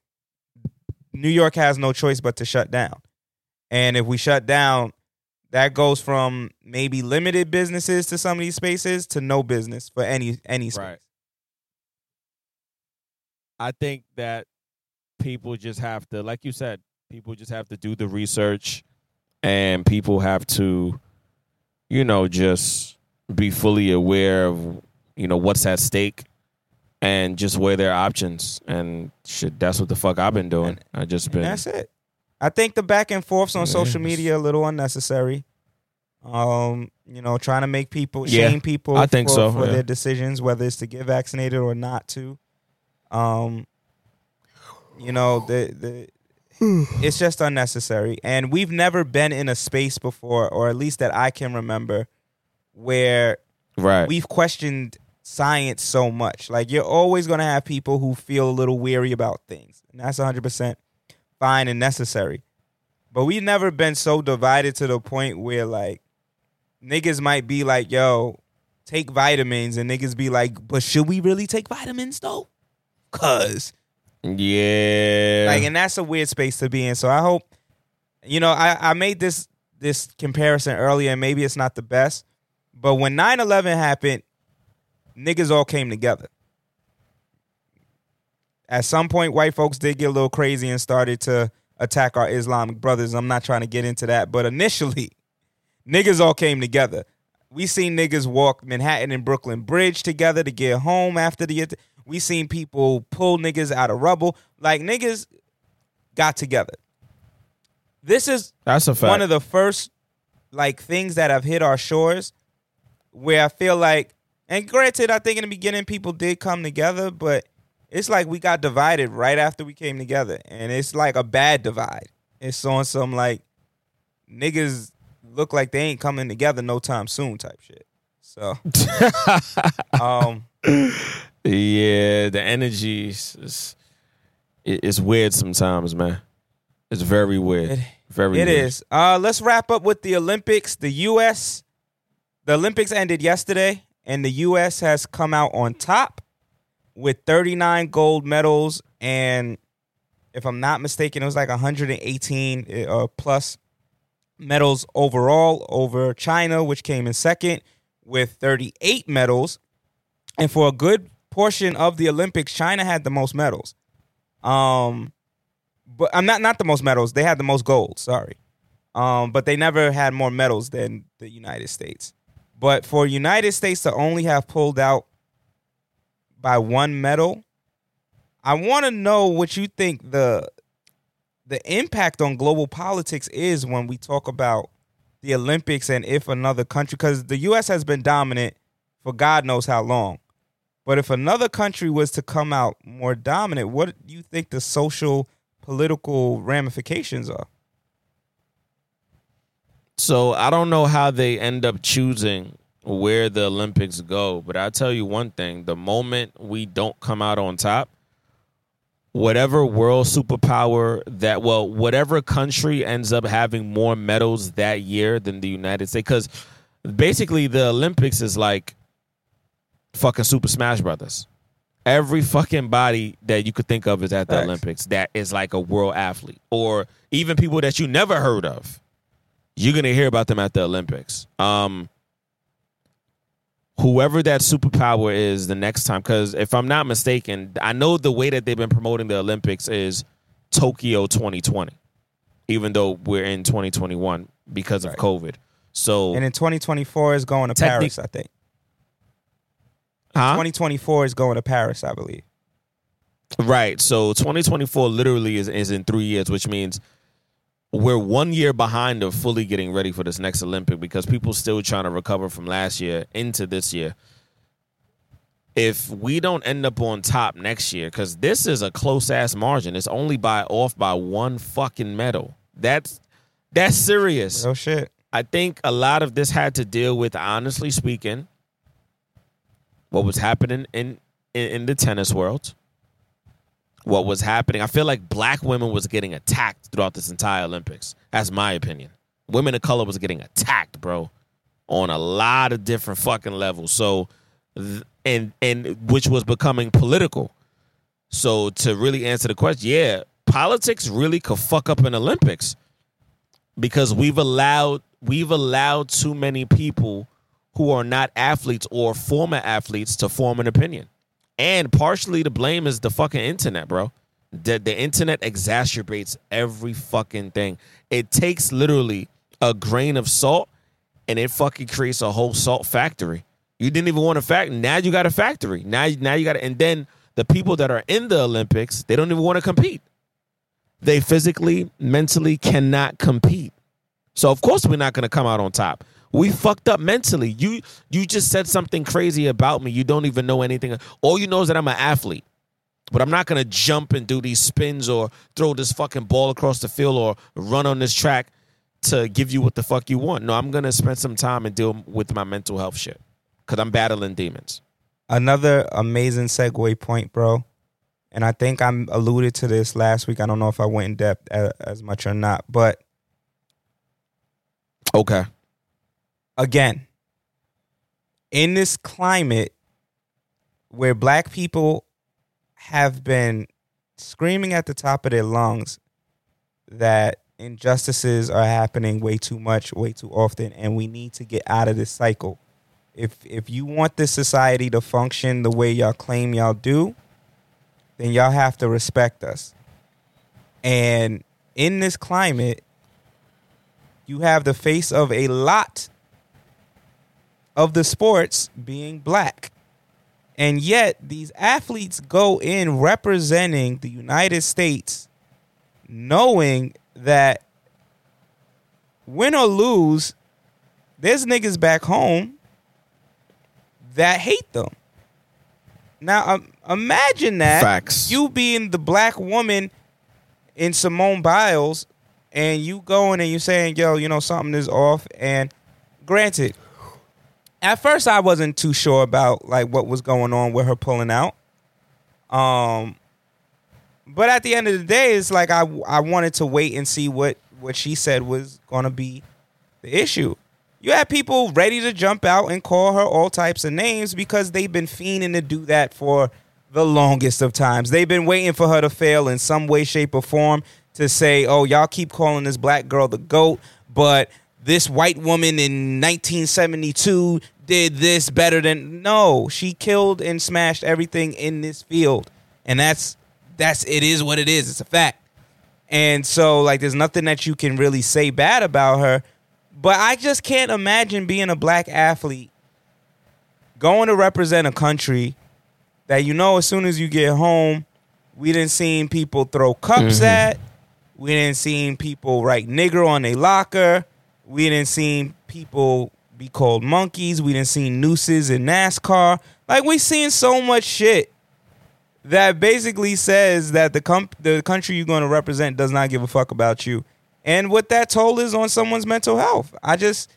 New York has no choice but to shut down. And if we shut down, that goes from maybe limited businesses to some of these spaces to no business for any any space. Right. I think that people just have to, like you said, people just have to do the research and people have to, you know, just be fully aware of, you know, what's at stake and just weigh their options. And shit, that's what the fuck I've been doing. I just been. That's it. I think the back and forths on social media a little unnecessary. Um, you know, trying to make people Yeah, shame people I think for, so, for yeah. their decisions, whether it's to get vaccinated or not to. Um, you know, the the it's just unnecessary. And we've never been in a space before, or at least that I can remember, where right. we've questioned science so much. Like you're always going to have people who feel a little weary about things, and that's 100% fine and necessary. But we've never been so divided to the point where like niggas might be like, "Yo, take vitamins," and niggas be like, "But should we really take vitamins though?" Cause yeah. like, and that's a weird space to be in. So I hope, you know, I, I made this this comparison earlier, and maybe it's not the best, but when 9-11 happened, niggas all came together. At some point, white folks did get a little crazy and started to attack our Islamic brothers. I'm not trying to get into that, but initially, niggas all came together. We seen niggas walk Manhattan and Brooklyn Bridge together to get home after the. We seen people pull niggas out of rubble. Like niggas got together. This is that's a fact. one of the first like things that have hit our shores where I feel like and granted I think in the beginning people did come together, but it's like we got divided right after we came together. And it's like a bad divide. It's on some like niggas look like they ain't coming together no time soon type shit. So um yeah, the energy is, is it's weird sometimes, man. It's very weird. It- very It weird. is. Uh, let's wrap up with the Olympics. The U.S. The Olympics ended yesterday, and the U.S. has come out on top with 39 gold medals, and if I'm not mistaken, it was like 118 uh, plus medals overall over China, which came in second with 38 medals. And for a good portion of the Olympics, China had the most medals. Um, but I'm not not the most medals. They had the most gold. Sorry, um, but they never had more medals than the United States. But for United States to only have pulled out by one medal, I want to know what you think the the impact on global politics is when we talk about the Olympics and if another country, because the U.S. has been dominant for God knows how long. But if another country was to come out more dominant, what do you think the social political ramifications are? So I don't know how they end up choosing where the Olympics go, but I tell you one thing: the moment we don't come out on top, whatever world superpower that well, whatever country ends up having more medals that year than the United States, because basically the Olympics is like fucking Super Smash Brothers. Every fucking body that you could think of is at the Facts. Olympics that is like a world athlete, or even people that you never heard of you're gonna hear about them at the Olympics. Um, whoever that superpower is the next time, because if I'm not mistaken, I know the way that they've been promoting the Olympics is Tokyo 2020, even though we're in 2021 because of Right. COVID. So, And in 2024 is going to Technic- Paris, I think. huh? 2024 is going to Paris, I believe. Right. So 2024 literally is, is in three years, which means we're one year behind of fully getting ready for this next Olympic because people still trying to recover from last year into this year. If we don't end up on top next year, because this is a close ass margin, it's only by off by one fucking medal. That's that's serious. Real shit. I think a lot of this had to deal with, honestly speaking, what was happening in, in, in the tennis world. What was happening. I feel like black women was getting attacked throughout this entire Olympics. That's my opinion. Women of color was getting attacked, bro, on a lot of different fucking levels. So, and and which was becoming political. So to really answer the question, yeah, politics really could fuck up an Olympics because we've allowed we've allowed too many people who are not athletes or former athletes to form an opinion. And partially the blame is the fucking internet, bro. The the internet exacerbates every fucking thing. It takes literally a grain of salt and it fucking creates a whole salt factory. You didn't even want a fact. Now you got a factory. Now, now you got it. and then the people that are in the Olympics, they don't even want to compete. They physically, mentally cannot compete. So of course we're not going to come out on top. We fucked up mentally. You you just said something crazy about me. You don't even know anything. All you know is that I'm an athlete. But I'm not gonna jump and do these spins or throw this fucking ball across the field or run on this track to give you what the fuck you want. No, I'm gonna spend some time and deal with my mental health shit. Cause I'm battling demons. Another amazing segue point, bro. And I think I alluded to this last week. I don't know if I went in depth as, as much or not, but Okay. Again, in this climate where black people have been screaming at the top of their lungs that injustices are happening way too much, way too often, and we need to get out of this cycle. If if you want this society to function the way y'all claim y'all do, then y'all have to respect us. And in this climate, you have the face of a lot of the sports being black. And yet, these athletes go in representing the United States, knowing that win or lose, there's niggas back home that hate them. Now, um, imagine that Facts. you being the black woman in Simone Biles, and you going and you saying, "Yo, you know something is off." And granted, at first I wasn't too sure about like what was going on with her pulling out. Um, but at the end of the day, it's like I I wanted to wait and see what what she said was gonna be the issue. You had people ready to jump out and call her all types of names because they've been fiending to do that for the longest of times. They've been waiting for her to fail in some way, shape, or form to say, "Oh, y'all keep calling this black girl the goat, but this white woman in 1972 did this better than." No, she killed and smashed everything in this field, and that's that's it is what it is. It's a fact. And so, like, there's nothing that you can really say bad about her. But I just can't imagine being a black athlete going to represent a country that you know as soon as you get home, we didn't seen people throw cups mm-hmm. at. We didn't seen people write nigger on a locker. We didn't see people be called monkeys. We didn't see nooses in NASCAR. Like we seen so much shit that basically says that the the country you're going to represent does not give a fuck about you. And what that toll is on someone's mental health. I just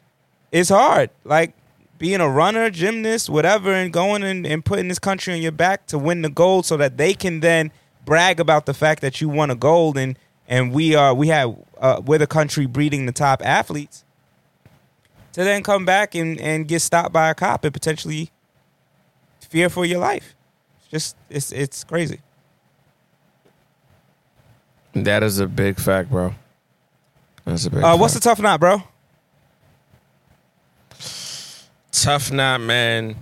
it's hard. Like being a runner, gymnast, whatever, and going and, and putting this country on your back to win the gold so that they can then brag about the fact that you won a gold and and we are we have uh, we're the country breeding the top athletes to then come back and, and get stopped by a cop and potentially fear for your life. It's just it's it's crazy. That is a big fact, bro. That's a big. Uh, what's the tough knot, bro? tough knot, man?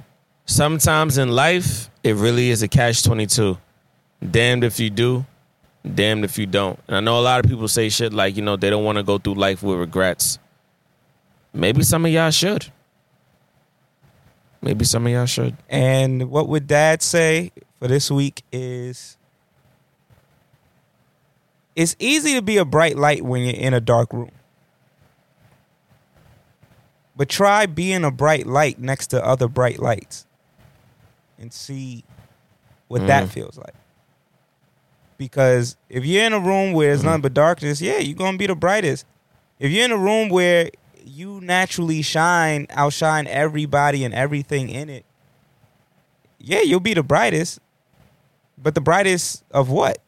Sometimes in life, it really is a catch twenty two. Damned if you do, damned if you don't. And I know a lot of people say shit like, you know, they don't want to go through life with regrets. Maybe some of y'all should. Maybe some of y'all should. And what would dad say for this week is it's easy to be a bright light when you're in a dark room. But try being a bright light next to other bright lights and see what that mm. feels like. Because if you're in a room where there's nothing but darkness, yeah, you're gonna be the brightest. If you're in a room where you naturally shine, outshine everybody and everything in it, yeah, you'll be the brightest. But the brightest of what?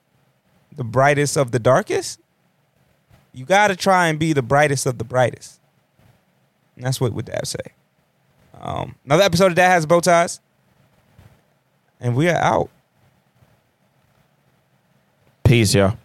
The brightest of the darkest? You gotta try and be the brightest of the brightest. And that's what would Dad say. Um, another episode of Dad Has Bow Ties. And we are out. Peace, y'all.